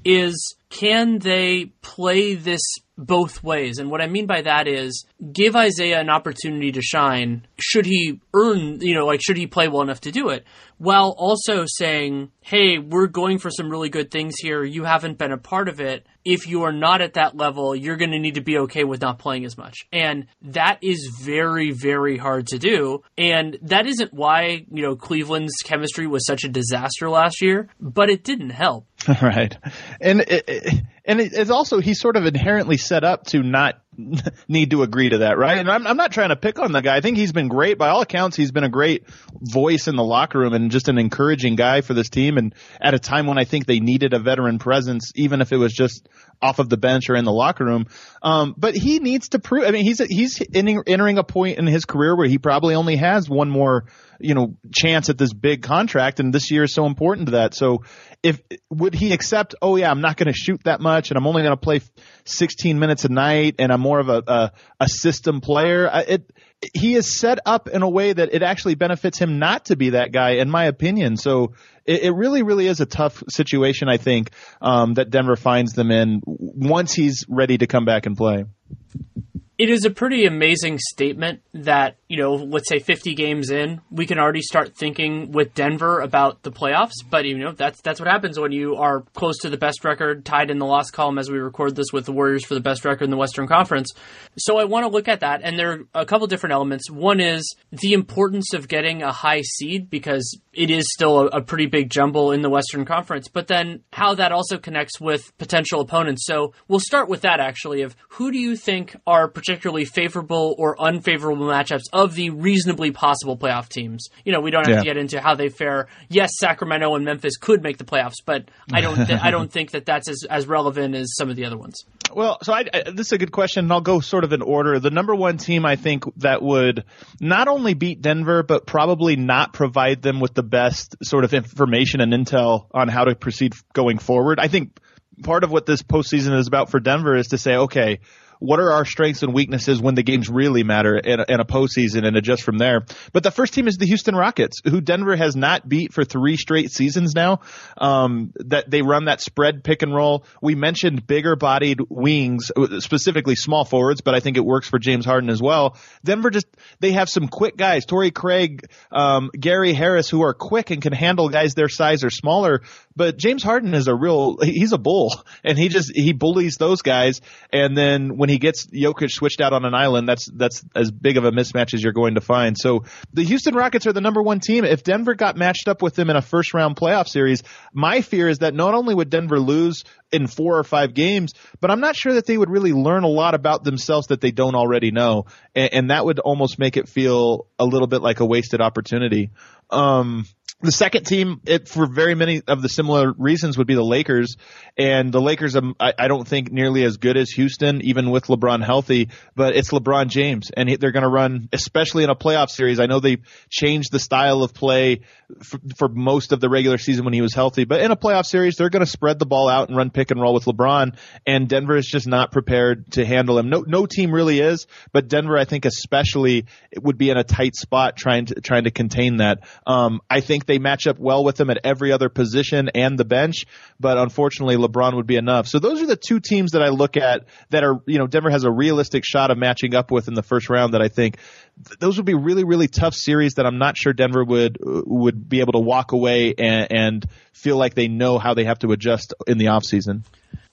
is can they play this both ways? And what I mean by that is give Isaiah an opportunity to shine. Should he earn, you know, like should he play well enough to do it? While also saying, hey, we're going for some really good things here. You haven't been a part of it if you are not at that level, you're going to need to be okay with not playing as much. And that is very, very hard to do. And that isn't why, you know, Cleveland's chemistry was such a disaster last year, but it didn't help. right. And it, and it's also he's sort of inherently set up to not need to agree to that, right? And I'm, I'm not trying to pick on the guy. I think he's been great. By all accounts, he's been a great voice in the locker room and just an encouraging guy for this team. And at a time when I think they needed a veteran presence, even if it was just off of the bench or in the locker room. Um, but he needs to prove. I mean, he's he's entering a point in his career where he probably only has one more you know chance at this big contract and this year is so important to that so if would he accept oh yeah i'm not going to shoot that much and i'm only going to play 16 minutes a night and i'm more of a a, a system player it he is set up in a way that it actually benefits him not to be that guy in my opinion. So it, it really really is a tough situation i think um, that denver finds them in once he's ready to come back and play it is a pretty amazing statement that, you know, let's say 50 games in, we can already start thinking with Denver about the playoffs. But, you know, that's that's what happens when you are close to the best record, tied in the loss column as we record this with the Warriors for the best record in the Western Conference. So I want to look at that. And there are a couple different elements. One is the importance of getting a high seed because it is still a, a pretty big jumble in the Western Conference. But then how that also connects with potential opponents. So we'll start with that actually of who do you think are particularly favorable or unfavorable matchups of the reasonably possible playoff teams. You know, we don't have yeah. to get into how they fare. Yes, Sacramento and Memphis could make the playoffs, but I don't th- I don't think that that's as, as relevant as some of the other ones. Well, so I, I, this is a good question, and I'll go sort of in order. The number one team I think that would not only beat Denver, but probably not provide them with the best sort of information and intel on how to proceed going forward. I think part of what this postseason is about for Denver is to say, okay, what are our strengths and weaknesses when the games really matter in a, in a postseason and adjust from there. But the first team is the Houston Rockets, who Denver has not beat for three straight seasons now. Um, that they run that spread pick and roll. We mentioned bigger bodied wings, specifically small forwards, but I think it works for James Harden as well. Denver just, they have some quick guys, Torrey Craig, um, Gary Harris, who are quick and can handle guys their size or smaller. But James Harden is a real, he's a bull and he just, he bullies those guys. And then when he gets Jokic switched out on an island, that's that's as big of a mismatch as you're going to find. So the Houston Rockets are the number one team. If Denver got matched up with them in a first round playoff series, my fear is that not only would Denver lose in four or five games, but I'm not sure that they would really learn a lot about themselves that they don't already know, and, and that would almost make it feel a little bit like a wasted opportunity. Um, the second team, it, for very many of the similar reasons, would be the Lakers. And the Lakers, um, I, I don't think nearly as good as Houston, even with LeBron healthy. But it's LeBron James, and they're going to run, especially in a playoff series. I know they changed the style of play for, for most of the regular season when he was healthy, but in a playoff series, they're going to spread the ball out and run pick and roll with LeBron. And Denver is just not prepared to handle him. No, no team really is, but Denver, I think, especially would be in a tight spot trying to trying to contain that. Um, I think they match up well with them at every other position and the bench, but unfortunately LeBron would be enough. So those are the two teams that I look at that are, you know, Denver has a realistic shot of matching up with in the first round that I think th- those would be really, really tough series that I'm not sure Denver would, would be able to walk away and, and feel like they know how they have to adjust in the offseason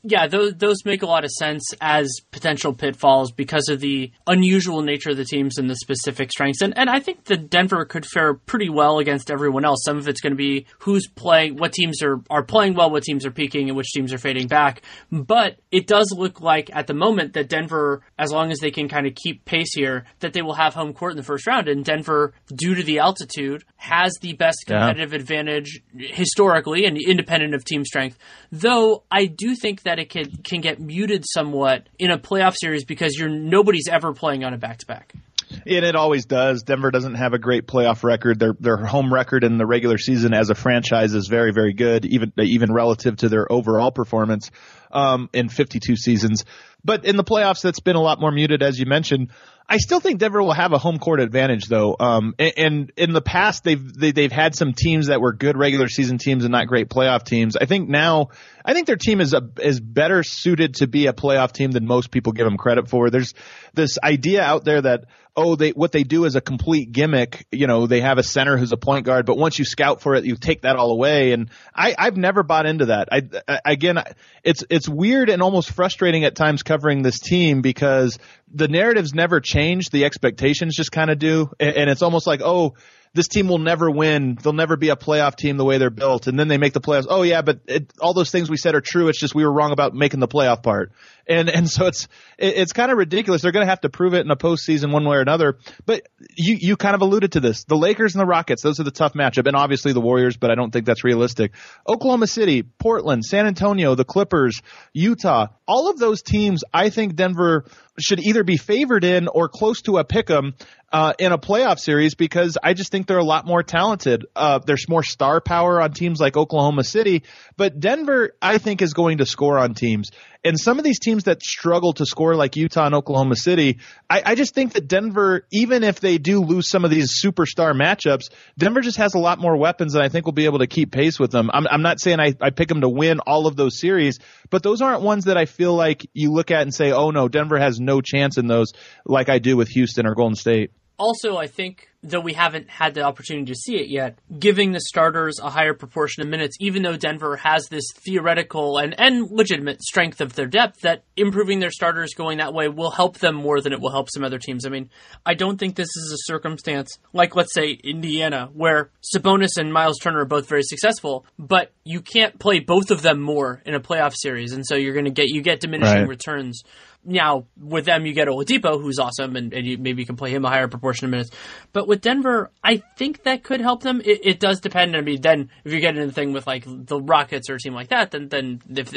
yeah, those those make a lot of sense as potential pitfalls because of the unusual nature of the teams and the specific strengths. And and I think that Denver could fare pretty well against everyone else. Some of it's going to be who's playing, what teams are are playing well, what teams are peaking, and which teams are fading back. But it does look like at the moment that Denver, as long as they can kind of keep pace here, that they will have home court in the first round. And Denver, due to the altitude, has the best competitive yeah. advantage historically and independent of team strength. Though I do think that that it can can get muted somewhat in a playoff series because you're nobody's ever playing on a back to back. And it always does. Denver doesn't have a great playoff record. Their their home record in the regular season as a franchise is very very good, even even relative to their overall performance um, in 52 seasons. But in the playoffs, that's been a lot more muted, as you mentioned. I still think Denver will have a home court advantage though. Um, and, and, in the past they've they, have they have had some teams that were good regular season teams and not great playoff teams. I think now I think their team is a, is better suited to be a playoff team than most people give them credit for. There's this idea out there that oh, they what they do is a complete gimmick. You know, they have a center who's a point guard, but once you scout for it, you take that all away. And I, I've never bought into that. I, I again, it's it's weird and almost frustrating at times covering this team because the narratives never change, the expectations just kind of do, and, and it's almost like oh this team will never win. They'll never be a playoff team the way they're built. And then they make the playoffs. Oh yeah, but it, all those things we said are true. It's just we were wrong about making the playoff part. And and so it's it, it's kind of ridiculous. They're going to have to prove it in a postseason one way or another. But you you kind of alluded to this. The Lakers and the Rockets. Those are the tough matchup, and obviously the Warriors. But I don't think that's realistic. Oklahoma City, Portland, San Antonio, the Clippers, Utah. All of those teams, I think Denver should either be favored in or close to a pick 'em uh, in a playoff series because I just think they're a lot more talented. Uh, there's more star power on teams like Oklahoma City, but Denver, I think, is going to score on teams. And some of these teams that struggle to score, like Utah and Oklahoma City, I, I just think that Denver, even if they do lose some of these superstar matchups, Denver just has a lot more weapons, and I think we'll be able to keep pace with them. I'm, I'm not saying I, I pick them to win all of those series, but those aren't ones that I feel like you look at and say, oh no, Denver has no chance in those, like I do with Houston or Golden State also, I think, though we haven't had the opportunity to see it yet, giving the starters a higher proportion of minutes, even though Denver has this theoretical and, and legitimate strength of their depth, that improving their starters going that way will help them more than it will help some other teams. I mean, I don't think this is a circumstance like, let's say, Indiana, where Sabonis and Miles Turner are both very successful, but you can't play both of them more in a playoff series, and so you're going to get you get diminishing right. returns now with them you get Oladipo, who's awesome, and, and you, maybe you can play him a higher proportion of minutes. But with Denver, I think that could help them. It, it does depend. I mean, then if you get into the thing with like the Rockets or a team like that, then then if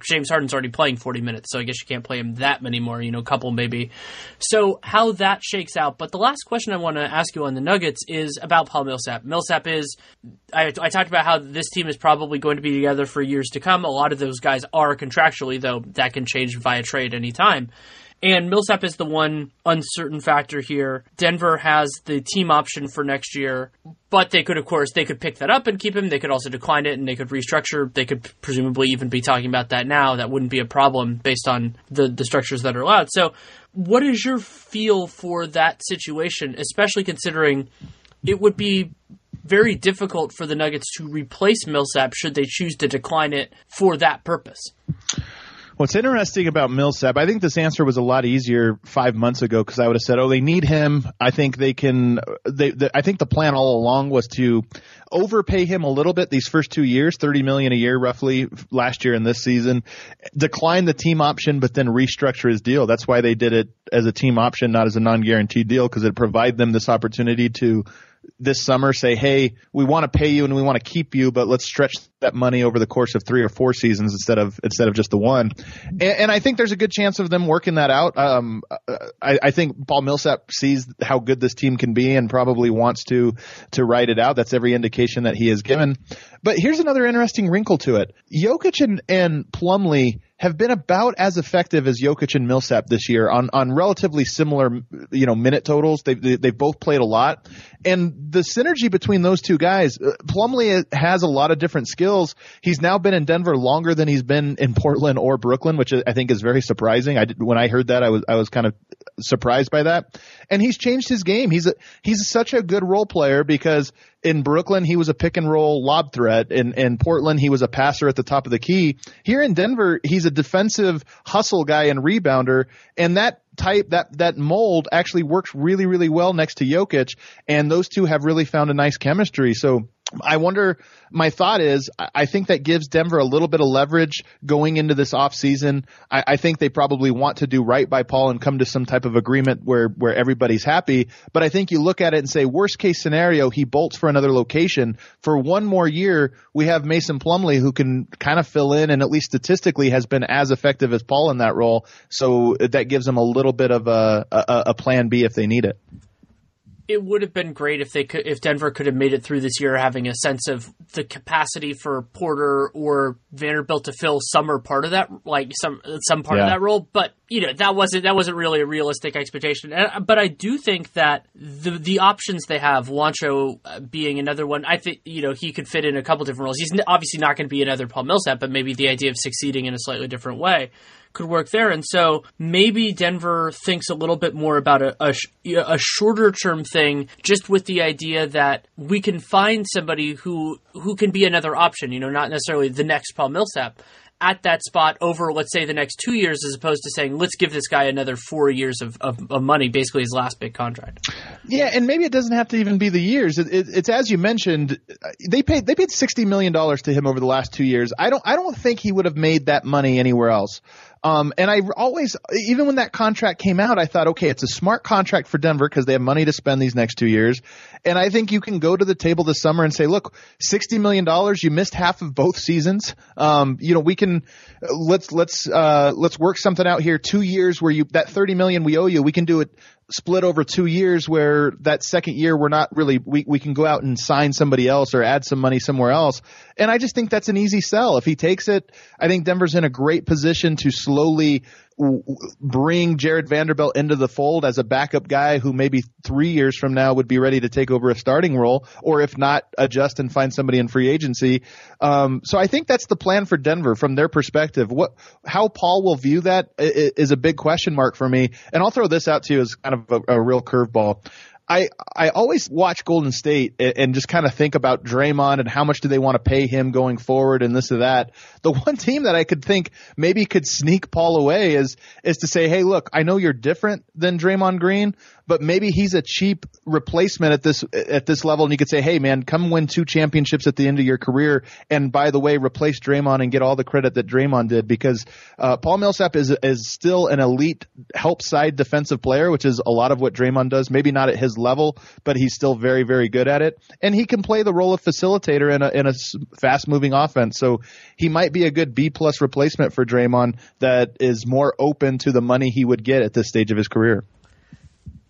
James Harden's already playing forty minutes, so I guess you can't play him that many more. You know, a couple maybe. So how that shakes out. But the last question I want to ask you on the Nuggets is about Paul Millsap. Millsap is I, I talked about how this team is probably going to be together for years to come. A lot of those guys are contractually, though that can change via trade anytime. And Millsap is the one uncertain factor here. Denver has the team option for next year, but they could, of course, they could pick that up and keep him. They could also decline it and they could restructure. They could presumably even be talking about that now. That wouldn't be a problem based on the, the structures that are allowed. So, what is your feel for that situation, especially considering it would be very difficult for the Nuggets to replace Millsap should they choose to decline it for that purpose. What's interesting about Millsap, I think this answer was a lot easier five months ago because I would have said, "Oh, they need him." I think they can. They, they, I think the plan all along was to overpay him a little bit these first two years, thirty million a year roughly last year and this season. Decline the team option, but then restructure his deal. That's why they did it as a team option, not as a non-guaranteed deal, because it provided them this opportunity to this summer say, hey, we want to pay you and we want to keep you, but let's stretch that money over the course of three or four seasons instead of instead of just the one. And, and I think there's a good chance of them working that out. Um, I, I, think Paul Millsap sees how good this team can be and probably wants to to write it out. That's every indication that he has given. But here's another interesting wrinkle to it: Jokic and, and Plumlee have been about as effective as Jokic and Millsap this year on, on relatively similar, you know, minute totals. They've, they've both played a lot. And the synergy between those two guys, uh, Plumlee has a lot of different skills. He's now been in Denver longer than he's been in Portland or Brooklyn, which I think is very surprising. I did, when I heard that, I was, I was kind of surprised by that. And he's changed his game. He's a, he's such a good role player because in Brooklyn, he was a pick and roll lob threat. In, in Portland, he was a passer at the top of the key. Here in Denver, he's a defensive hustle guy and rebounder. And that type, that, that mold actually works really, really well next to Jokic. And those two have really found a nice chemistry. So I wonder. My thought is, I think that gives Denver a little bit of leverage going into this offseason. I, I think they probably want to do right by Paul and come to some type of agreement where where everybody's happy. But I think you look at it and say, worst case scenario, he bolts for another location for one more year. We have Mason Plumlee who can kind of fill in and at least statistically has been as effective as Paul in that role. So that gives them a little bit of a, a, a plan B if they need it it would have been great if they could, if Denver could have made it through this year having a sense of the capacity for Porter or Vanderbilt to fill some or part of that, like some some part yeah. of that role. But you know that wasn't that wasn't really a realistic expectation. But I do think that the the options they have, Juancho uh, being another one, I think you know he could fit in a couple different roles. He's obviously not going to be another Paul Millsap, but maybe the idea of succeeding in a slightly different way could work there. And so maybe Denver thinks a little bit more about a, a, a shorter term thing, just with the idea that we can find somebody who who can be another option. You know, not necessarily the next Paul Millsap at that spot over, let's say, the next two years, as opposed to saying, let's give this guy another four years of, of, of money, basically his last big contract. Yeah, and maybe it doesn't have to even be the years. It, it, it's as you mentioned, they paid they paid sixty million dollars to him over the last two years. I don't I don't think he would have made that money anywhere else. Um, and I always, even when that contract came out, I thought, okay, it's a smart contract for Denver because they have money to spend these next two years. And I think you can go to the table this summer and say, look, $60 million, you missed half of both seasons. Um, you know, we can, let's, let's, uh, let's work something out here. Two years where you, that 30 million we owe you, we can do it split over two years where that second year we're not really we, we can go out and sign somebody else or add some money somewhere else. And i just think that's an easy sell. If he takes it i think denver's in a great position to slowly bring Jarred Vanderbilt into the fold as a backup guy who maybe three years from now would be ready to take over a starting role, or if not, adjust and find somebody in free agency. Um, so I think that's the plan for Denver from their perspective. What, how Paul will view that is a big question mark for me. And I'll throw this out to you as kind of a, a real curveball. I I always watch Golden State and, just kind of think about Draymond and how much do they want to pay him going forward and this or that. The one team that I could think maybe could sneak Paul away is is to say, hey, look, I know you're different than Draymond Green, but maybe he's a cheap replacement at this at this level, and you could say, "Hey, man, come win two championships at the end of your career, and by the way, replace Draymond and get all the credit that Draymond did." Because uh, Paul Millsap is is still an elite help side defensive player, which is a lot of what Draymond does. Maybe not at his level, but he's still very very good at it, and he can play the role of facilitator in a in a fast moving offense. So he might be a good B plus replacement for Draymond that is more open to the money he would get at this stage of his career.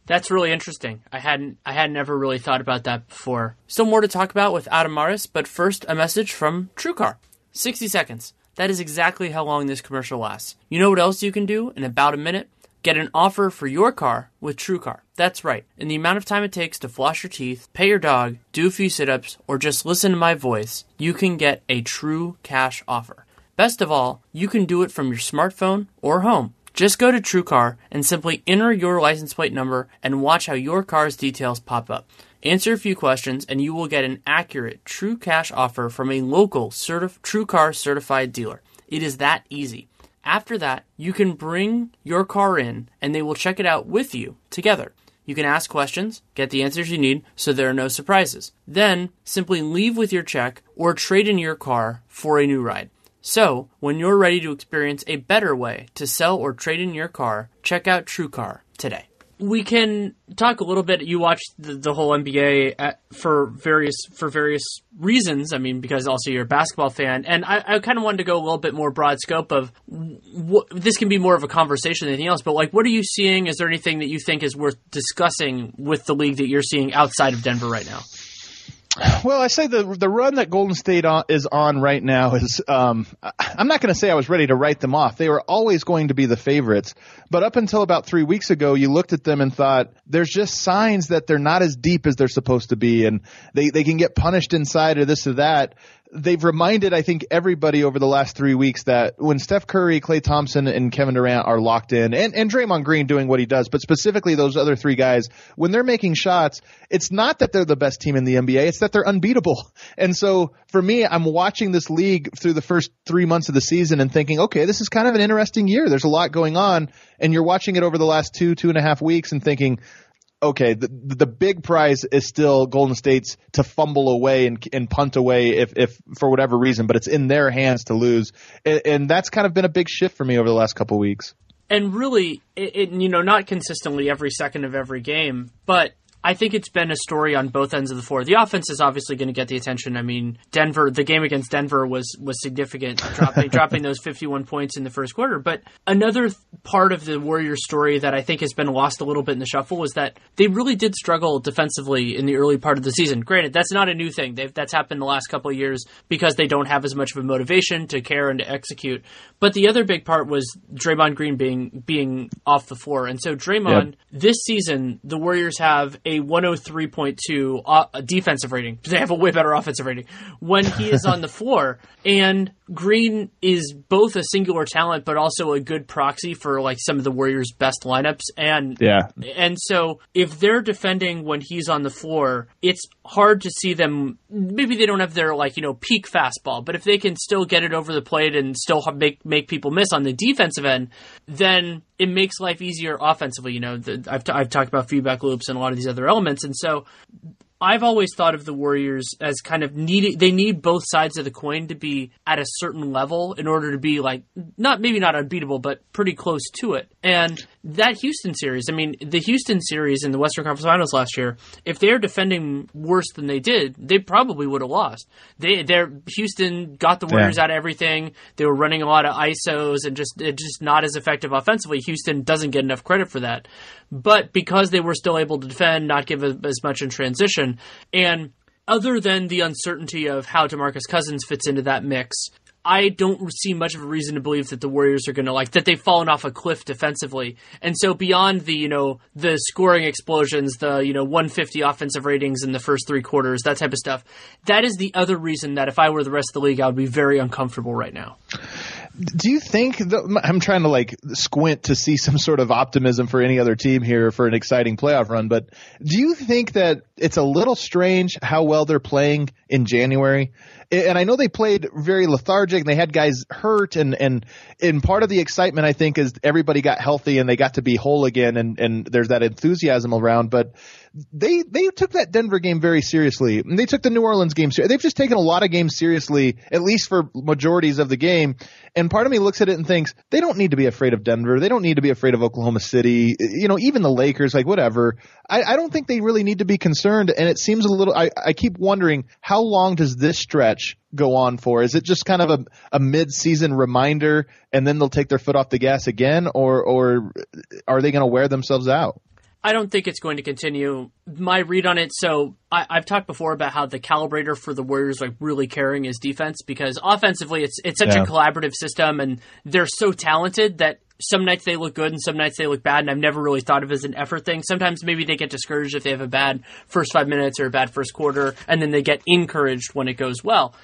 That's really interesting. I hadn't I hadn't ever really thought about that before. Still more to talk about with Adam Mares, but first a message from TrueCar. 60 seconds. That is exactly how long this commercial lasts. You know what else you can do in about a minute? Get an offer for your car with TrueCar. That's right. In the amount of time it takes to floss your teeth, pay your dog, do a few sit-ups, or just listen to my voice, you can get a true cash offer. Best of all, you can do it from your smartphone or home. Just go to TrueCar and simply enter your license plate number and watch how your car's details pop up. Answer a few questions and you will get an accurate true cash offer from a local certif- TrueCar certified dealer. It is that easy. After that, you can bring your car in and they will check it out with you together. You can ask questions, get the answers you need so there are no surprises. Then simply leave with your check or trade in your car for a new ride. So, when you're ready to experience a better way to sell or trade in your car, check out TrueCar today. we can talk a little bit. You watched the, the whole NBA at, for various for various reasons. I mean, because also you're a basketball fan, and I, I kind of wanted to go a little bit more broad scope of what this can be more of a conversation than anything else. But like, what are you seeing? Is there anything that you think is worth discussing with the league that you're seeing outside of Denver right now? Well, I say the the run that Golden State on, is on right now is um, I'm not going to say I was ready to write them off. They were always going to be the favorites, but up until about three weeks ago, you looked at them and thought there's just signs that they're not as deep as they're supposed to be, and they they can get punished inside or this or that they've reminded, I think, everybody over the last three weeks that when Steph Curry, Klay Thompson, and Kevin Durant are locked in, and, and Draymond Green doing what he does, but specifically those other three guys, when they're making shots, it's not that they're the best team in the NBA, it's that they're unbeatable. And so for me, I'm watching this league through the first three months of the season and thinking, okay, this is kind of an interesting year. There's a lot going on. And you're watching it over the last two, two and a half weeks and thinking, okay, the the big prize is still Golden State's to fumble away and, and punt away if if for whatever reason, but it's in their hands to lose, and, and that's kind of been a big shift for me over the last couple weeks. And really, it, it, you know, not consistently every second of every game, but I think it's been a story on both ends of the floor. The offense is obviously going to get the attention. I mean, Denver, the game against Denver was was significant, dropping dropping those 51 points in the first quarter. But another part of the Warriors story that I think has been lost a little bit in the shuffle was that they really did struggle defensively in the early part of the season. Granted, that's not a new thing. They've, that's happened the last couple of years because they don't have as much of a motivation to care and to execute. But the other big part was Draymond Green being being off the floor, and so Draymond yep. this season the Warriors have a 103.2 uh, defensive rating. They have a way better offensive rating when he is on the floor. And Green is both a singular talent, but also a good proxy for like some of the Warriors' best lineups. And yeah, and so if they're defending when he's on the floor, it's hard to see them. Maybe they don't have their like you know peak fastball, but if they can still get it over the plate and still make make people miss on the defensive end, then it makes life easier offensively. You know, the, I've t- I've talked about feedback loops and a lot of these other elements, and so I've always thought of the Warriors as kind of needing they need both sides of the coin to be at a certain level in order to be like not maybe not unbeatable but pretty close to it. And that Houston series, I mean, the Houston series in the Western Conference Finals last year, if they're defending worse than they did, they probably would have lost. They they're Houston got the Warriors yeah. out of everything. They were running a lot of ISOs and just just not as effective offensively. Houston doesn't get enough credit for that. But because they were still able to defend, not give as much in transition, and other than the uncertainty of how DeMarcus Cousins fits into that mix, I don't see much of a reason to believe that the Warriors are going to like that they've fallen off a cliff defensively. And so beyond the, you know, the scoring explosions, the, you know, 150 offensive ratings in the first 3 quarters, that type of stuff. That is the other reason that if I were the rest of the league, I would be very uncomfortable right now do you think the, I'm trying to like squint to see some sort of optimism for any other team here for an exciting playoff run, but do you think that it's a little strange how well they're playing in January? And I know they played very lethargic and they had guys hurt and, and, and part of the excitement I think is everybody got healthy and they got to be whole again and, and there's that enthusiasm around, but they they took that Denver game very seriously. They took the New Orleans game seriously. They've just taken a lot of games seriously, at least for majorities of the game. And part of me looks at it and thinks they don't need to be afraid of Denver. They don't need to be afraid of Oklahoma City. You know, even the Lakers, like whatever. I, I don't think they really need to be concerned. And it seems a little. I, I keep wondering how long does this stretch go on for? Is it just kind of a, a mid-season reminder, and then they'll take their foot off the gas again, or or are they going to wear themselves out? I don't think it's going to continue. My read on it. So I, have talked before about how the calibrator for the Warriors like really caring is defense because offensively it's it's such yeah. a collaborative system and they're so talented that some nights they look good and some nights they look bad. And I've never really thought of it as an effort thing. Sometimes maybe they get discouraged if they have a bad first five minutes or a bad first quarter, and then they get encouraged when it goes well.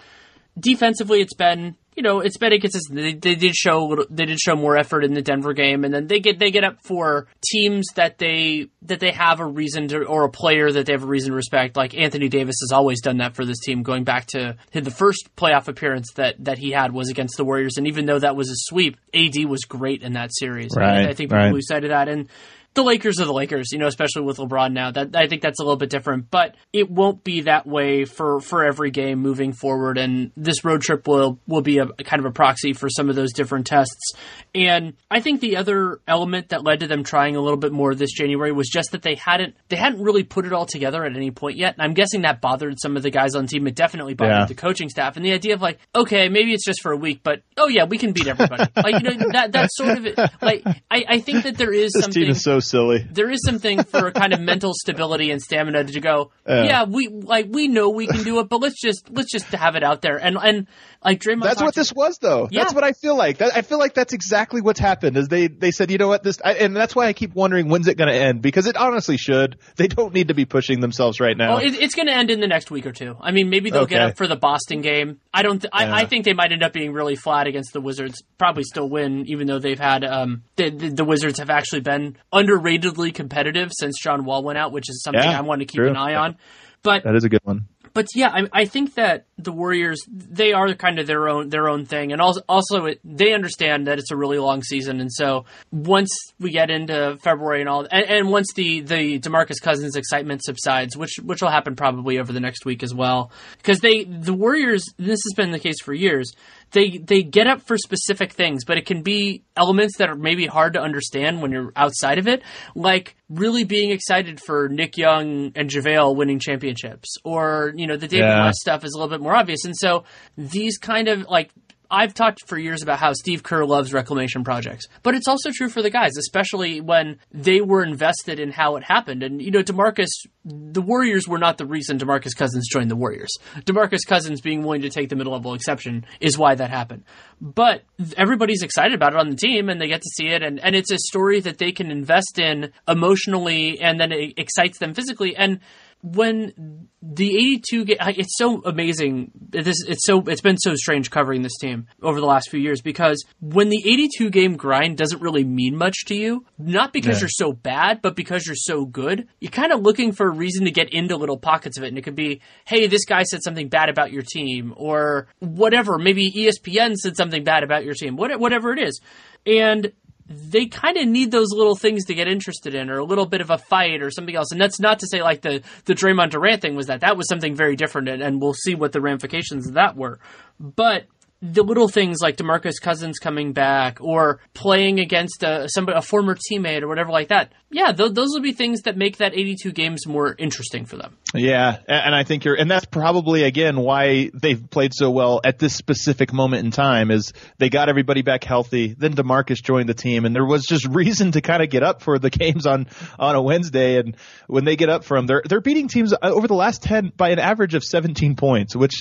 Defensively, it's been you know, it's been inconsistent. They, they did show they did show more effort in the Denver game, and then they get they get up for teams that they that they have a reason to or a player that they have a reason to respect. Like Anthony Davis has always done that for this team, going back to the first playoff appearance that that he had was against the Warriors, and even though that was a sweep, AD was great in that series. Right, I, I think people right. lose sight of that, and the Lakers are the Lakers, you know, especially with LeBron now. That I think that's a little bit different, but it won't be that way for for every game moving forward. And this road trip will will be a kind of a proxy for some of those different tests. And I think the other element that led to them trying a little bit more this January was just that they hadn't they hadn't really put it all together at any point yet. And I'm guessing that bothered some of the guys on the team. It definitely bothered yeah. the coaching staff. And the idea of like, okay, maybe it's just for a week, but oh yeah, we can beat everybody. like you know that that's sort of it. Like I, I think that there is this something. Team is so silly. There is something for a kind of mental stability and stamina to go. Uh, yeah, we like we know we can do it, but let's just let's just have it out there. And and like Draymond. That's what this was, though. Yeah. That's what I feel like. That, I feel like that's exactly what's happened. Is they they said, you know what, this, I, and that's why I keep wondering when's it going to end because it honestly should. They don't need to be pushing themselves right now. Well, it, it's going to end in the next week or two. I mean, maybe they'll okay. get up for the Boston game. I don't. Th- yeah. I, I, think they might end up being really flat against the Wizards. Probably still win, even though they've had um the, the, the Wizards have actually been underratedly competitive since John Wall went out, which is something yeah, I want to keep true. an eye on. But that is a good one. but yeah, I, I, think that the Warriors they are kind of their own their own thing, and also also it, they understand that it's a really long season, and so once we get into February and all, and, and, once the the Demarcus Cousins excitement subsides, which which will happen probably over the next week as well, because they the Warriors this has been the case for years they they get up for specific things, but it can be elements that are maybe hard to understand when you're outside of it, like really being excited for Nick Young and JaVale winning championships, or you know the David yeah. West stuff is a little bit more obvious, and so these kind of like I've talked for years about how Steve Kerr loves reclamation projects, but it's also true for the guys, especially when they were invested in how it happened. And you know, Demarcus, the Warriors were not the reason Demarcus Cousins joined the Warriors. Demarcus Cousins being willing to take the middle level exception is why that happened. But everybody's excited about it on the team, and they get to see it, and and it's a story that they can invest in emotionally, and then it excites them physically, and when the 82 game, it's so amazing. This it's so it's been so strange covering this team over the last few years because when the 82 game grind doesn't really mean much to you, not because yeah. you're so bad, but because you're so good, you're kind of looking for a reason to get into little pockets of it, and it could be, hey, this guy said something bad about your team, or whatever. Maybe ESPN said something bad about your team, whatever it is, and they kind of need those little things to get interested in, or a little bit of a fight, or something else. And that's not to say like the the Draymond Durant thing was that that was something very different, and, and we'll see what the ramifications of that were. But the little things like Demarcus Cousins coming back or playing against a, somebody, a former teammate or whatever like that. Yeah, th- those will be things that make that 82 games more interesting for them. Yeah, and I think you're, and that's probably again why they've played so well at this specific moment in time is they got everybody back healthy. Then Demarcus joined the team, and there was just reason to kind of get up for the games on on a Wednesday. And when they get up them, they're they're beating teams uh, over the last 10 by an average of 17 points, which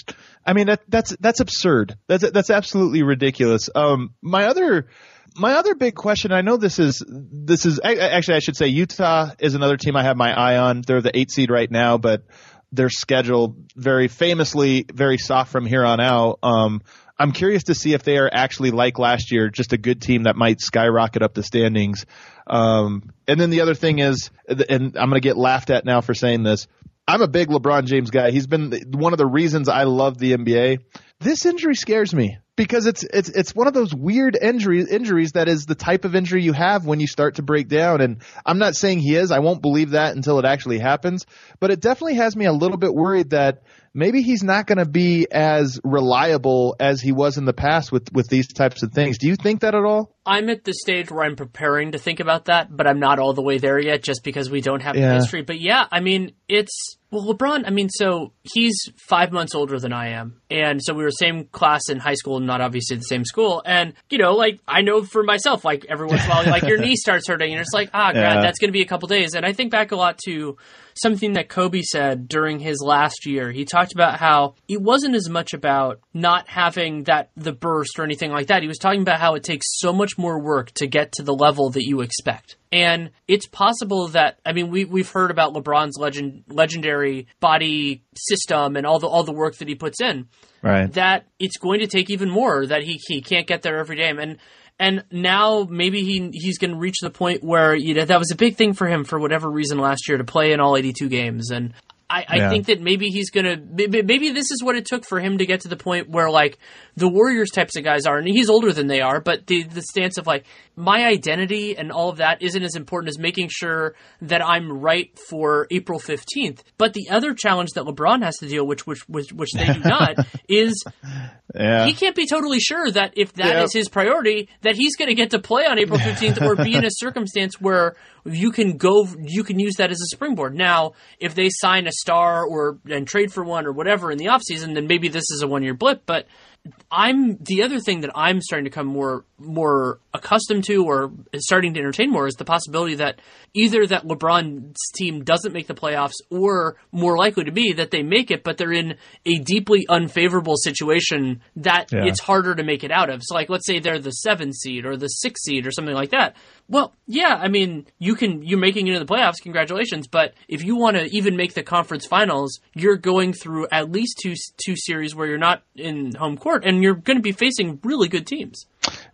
I mean that that's that's absurd. That's that's absolutely ridiculous. Um, my other my other big question, I know this is this is actually I should say Utah is another team I have my eye on. They're the eight seed right now, but their schedule very famously very soft from here on out. Um, I'm curious to see if they are actually like last year, just a good team that might skyrocket up the standings. Um, and then the other thing is, and I'm going to get laughed at now for saying this. I'm a big LeBron James guy. He's been one of the reasons I love the NBA. This injury scares me because it's it's it's one of those weird injuries injuries that is the type of injury you have when you start to break down. And I'm not saying he is. I won't believe that until it actually happens. But it definitely has me a little bit worried that maybe he's not going to be as reliable as he was in the past with with these types of things. Do you think that at all? I'm at the stage where I'm preparing to think about that, but I'm not all the way there yet just because we don't have yeah. the history. But yeah, I mean, it's well, LeBron, I mean, so he's five months older than I am. And so we were same class in high school, not obviously the same school. And, you know, like, I know for myself, like, every once in a while, like, your knee starts hurting, and it's like, ah, yeah. God, that's going to be a couple days. And I think back a lot to something that Kobe said during his last year. He talked about how it wasn't as much about not having that the burst or anything like that. He was talking about how it takes so much more work to get to the level that you expect. And it's possible that I mean we we've heard about LeBron's legend legendary body system and all the all the work that he puts in. Right. That it's going to take even more that he he can't get there every day. And and now maybe he he's going to reach the point where you know that was a big thing for him for whatever reason last year to play in all 82 games and I, I yeah. think that maybe he's gonna maybe this is what it took for him to get to the point where like the Warriors types of guys are, and he's older than they are, but the the stance of like my identity and all of that isn't as important as making sure that I'm right for April fifteenth. But the other challenge that LeBron has to deal, which which which, which they do not, is yeah. he can't be totally sure that if that yep. is his priority, that he's going to get to play on April fifteenth or be in a circumstance where you can go, you can use that as a springboard. Now, if they sign a star or and trade for one or whatever in the offseason, then maybe this is a one year blip. But I'm the other thing that I'm starting to come more more accustomed to or starting to entertain more is the possibility that either that LeBron's team doesn't make the playoffs or more likely to be that they make it but they're in a deeply unfavorable situation that yeah. it's harder to make it out of. So like let's say they're the 7 seed or the 6 seed or something like that. Well, yeah, I mean, you can you're making it into the playoffs, congratulations, but if you want to even make the conference finals, you're going through at least two two series where you're not in home court and you're going to be facing really good teams.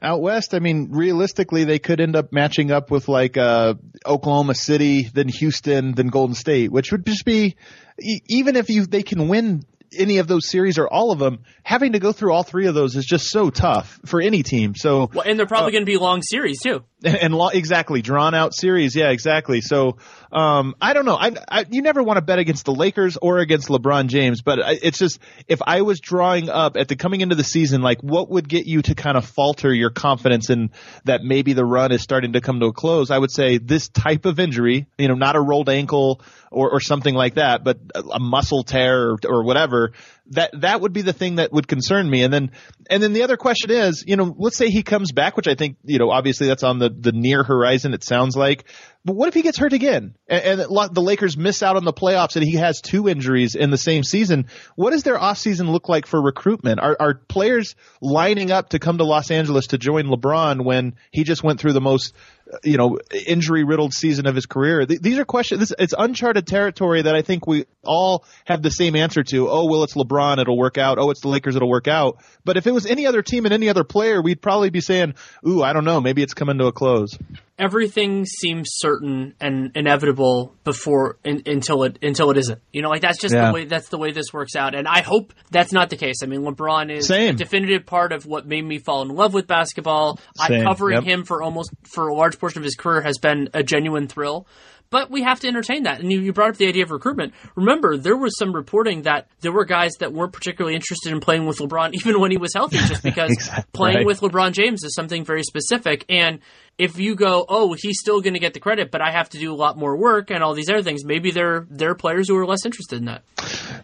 Out west, I mean, realistically, they could end up matching up with like uh, Oklahoma City, then Houston, then Golden State, which would just be even if you they can win any of those series or all of them, having to go through all three of those is just so tough for any team. So, well, and they're probably uh, going to be long series too. And, and lo- exactly drawn out series, yeah, exactly. So, um, I don't know. I, I, you never want to bet against the Lakers or against LeBron James, but I, it's just if I was drawing up at the coming into the season, like what would get you to kind of falter your confidence in that maybe the run is starting to come to a close? I would say this type of injury, you know, not a rolled ankle or, or something like that, but a muscle tear or, or whatever that that would be the thing that would concern me. And then and then the other question is, you know, let's say he comes back, which I think, you know, obviously that's on the the near horizon. It sounds like, but what if he gets hurt again and, and the Lakers miss out on the playoffs and he has two injuries in the same season? What does their offseason look like for recruitment? Are are players lining up to come to Los Angeles to join LeBron when he just went through the most you know, injury riddled season of his career. These are questions. This, it's uncharted territory that I think we all have the same answer to. Oh, well, it's LeBron. It'll work out. Oh, it's the Lakers. It'll work out. But if it was any other team and any other player, we'd probably be saying, ooh, I don't know. Maybe it's coming to a close everything seems certain and inevitable before in, until it until it isn't. You know, like that's just yeah. the way that's the way this works out. And I hope that's not the case. I mean, LeBron is Same. a definitive part of what made me fall in love with basketball. I, covering yep. him for almost for a large portion of his career has been a genuine thrill but we have to entertain that. And you, you, brought up the idea of recruitment. Remember, there was some reporting that there were guys that weren't particularly interested in playing with LeBron even when he was healthy, just because exactly. playing right. with LeBron James is something very specific. And if you go, oh, he's still going to get the credit, but I have to do a lot more work and all these other things, maybe there there are players who are less interested in that.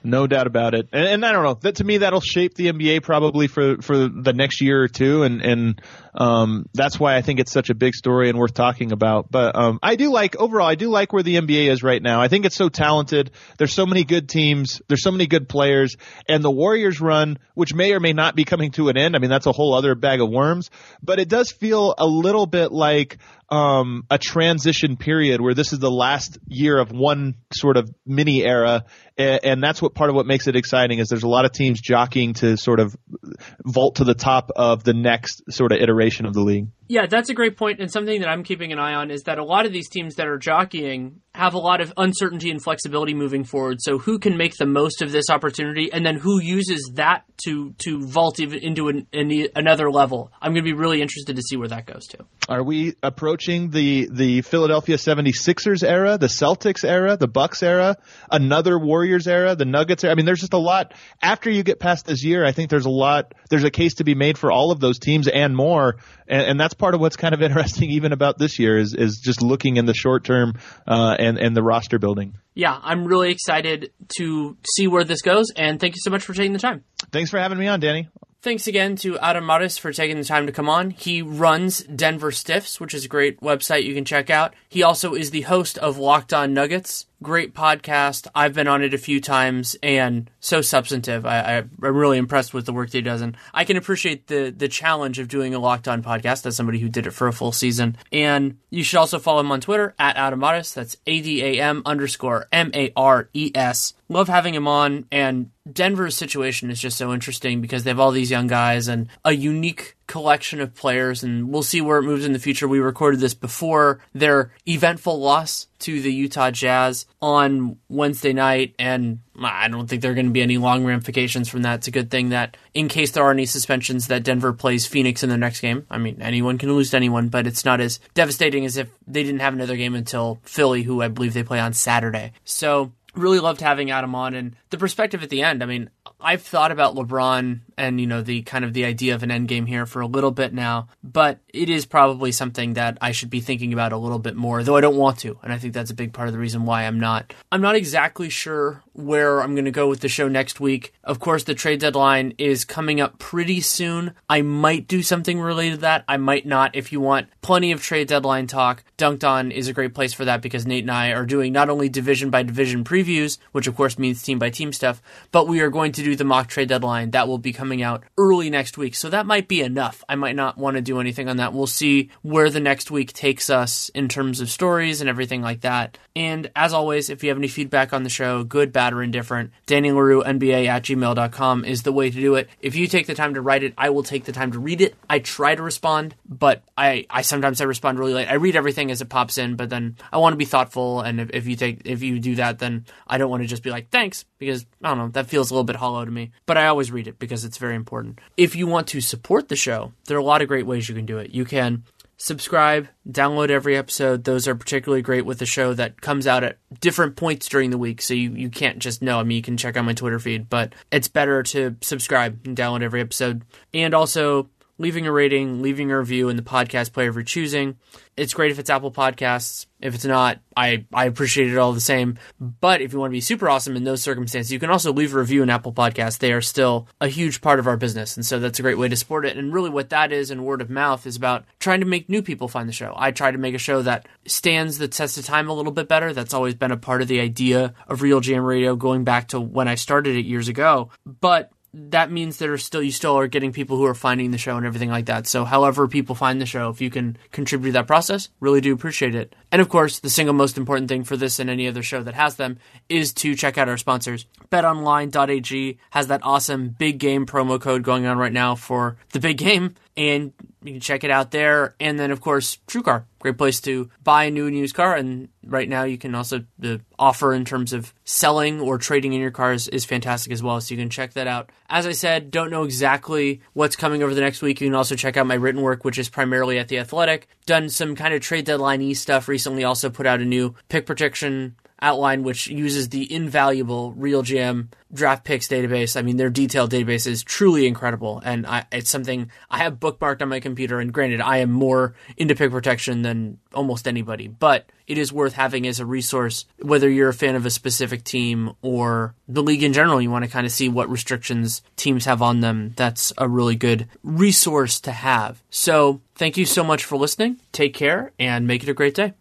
No doubt about it. And, and I don't know. That to me, that'll shape the NBA probably for for the next year or two, and and um, that's why I think it's such a big story and worth talking about. But um, I do like overall, I do like where the NBA is right now. I think it's so talented. There's so many good teams. There's so many good players, and the Warriors run, which may or may not be coming to an end. I mean, that's a whole other bag of worms. But it does feel a little bit like um, a transition period where this is the last year of one sort of mini era, and, and, that's what part of what makes it exciting is there's a lot of teams jockeying to sort of vault to the top of the next sort of iteration of the league. Yeah, that's a great point, and something that I'm keeping an eye on is that a lot of these teams that are jockeying have a lot of uncertainty and flexibility moving forward. So who can make the most of this opportunity, and then who uses that to to vault into an, an, another level? I'm going to be really interested to see where that goes to. Are we approaching the the Philadelphia 76ers era, the Celtics era, the Bucks era, another Warriors era, the Nuggets era? I mean, there's just a lot. After you get past this year, I think there's a lot. There's a case to be made for all of those teams and more, and, and that's part of what's kind of interesting even about this year is is just looking in the short term uh, and and the roster building. Yeah, I'm really excited to see where this goes, and thank you so much for taking the time. Thanks for having me on, Danny. Thanks again to Adam Mares for taking the time to come on. He runs Denver Stiffs, which is a great website you can check out. He also is the host of Locked On Nuggets. Great podcast. I've been on it a few times and so substantive. I, am really impressed with the work that he does. And I can appreciate the, the challenge of doing a Locked On podcast as somebody who did it for a full season. And you should also follow him on Twitter at Adam Mares. That's A D A M underscore M A R E S. Love having him on. And Denver's situation is just so interesting because they have all these young guys and a unique collection of players, and we'll see where it moves in the future. We recorded this before their eventful loss to the Utah Jazz on Wednesday night, and uh, I don't think there are going to be any long ramifications from that. It's a good thing that, in case there are any suspensions, that Denver plays Phoenix in the next game. I mean, anyone can lose to anyone, but it's not as devastating as if they didn't have another game until Philly, who I believe they play on Saturday. So really loved having Adam on and the perspective at the end. I mean, I've thought about LeBron and you know the kind of the idea of an end game here for a little bit now, but it is probably something that I should be thinking about a little bit more, though I don't want to, and I think that's a big part of the reason why I'm not. I'm not exactly sure where I'm going to go with the show next week. Of course, the trade deadline is coming up pretty soon. I might do something related to that. I might not. If you want plenty of trade deadline talk, Dunked On is a great place for that because Nate and I are doing not only division by division previews, which of course means team by team stuff, but we are going to do the mock trade deadline. That will be coming out early next week. So that might be enough. I might not want to do anything on that. We'll see where the next week takes us in terms of stories and everything like that. And as always, if you have any feedback on the show, good, bad, or indifferent, Danny Leroux, NBA at gmail.com is the way to do it. If you take the time to write it, I will take the time to read it. I try to respond, but I, I sometimes I respond really late. I read everything as it pops in, but then I want to be thoughtful. And if, if you take, if you do that, then I don't want to just be like, thanks, because I don't know, that feels a little bit hollow to me. But I always read it because it's very important. If you want to support the show, there are a lot of great ways you can do it. You can subscribe, download every episode. Those are particularly great with the show that comes out at different points during the week. So you, you can't just know. I mean, you can check out my Twitter feed, but it's better to subscribe and download every episode. And also leaving a rating, leaving a review in the podcast player of your choosing. It's great if it's Apple Podcasts. If it's not, I, I appreciate it all the same. But if you want to be super awesome in those circumstances, you can also leave a review in Apple Podcasts. They are still a huge part of our business. And so that's a great way to support it. And really, what that is in word of mouth is about trying to make new people find the show. I try to make a show that stands the test of time a little bit better. That's always been a part of the idea of RealGM Radio going back to when I started it years ago. But that means there are still you still are getting people who are finding the show and everything like that. So however people find the show, if you can contribute to that process, really do appreciate it. And of course, the single most important thing for this and any other show that has them is to check out our sponsors. BetOnline.ag has that awesome big game promo code going on right now for the big game and you can check it out there. And then, of course, TrueCar, great place to buy a new and used car. And right now, you can also the offer in terms of selling or trading in your cars is fantastic as well. So you can check that out. As I said, don't know exactly what's coming over the next week. You can also check out my written work, which is primarily at the Athletic. Done some kind of trade deadline e stuff recently. Also put out a new pick protection outline, which uses the invaluable RealGM draft picks database. I mean, their detailed database is truly incredible, and I, it's something I have bookmarked on my computer. And granted, I am more into pick protection than almost anybody, but it is worth having as a resource, whether you're a fan of a specific team or the league in general. You want to kind of see what restrictions teams have on them. That's a really good resource to have. So, thank you so much for listening. Take care and make it a great day.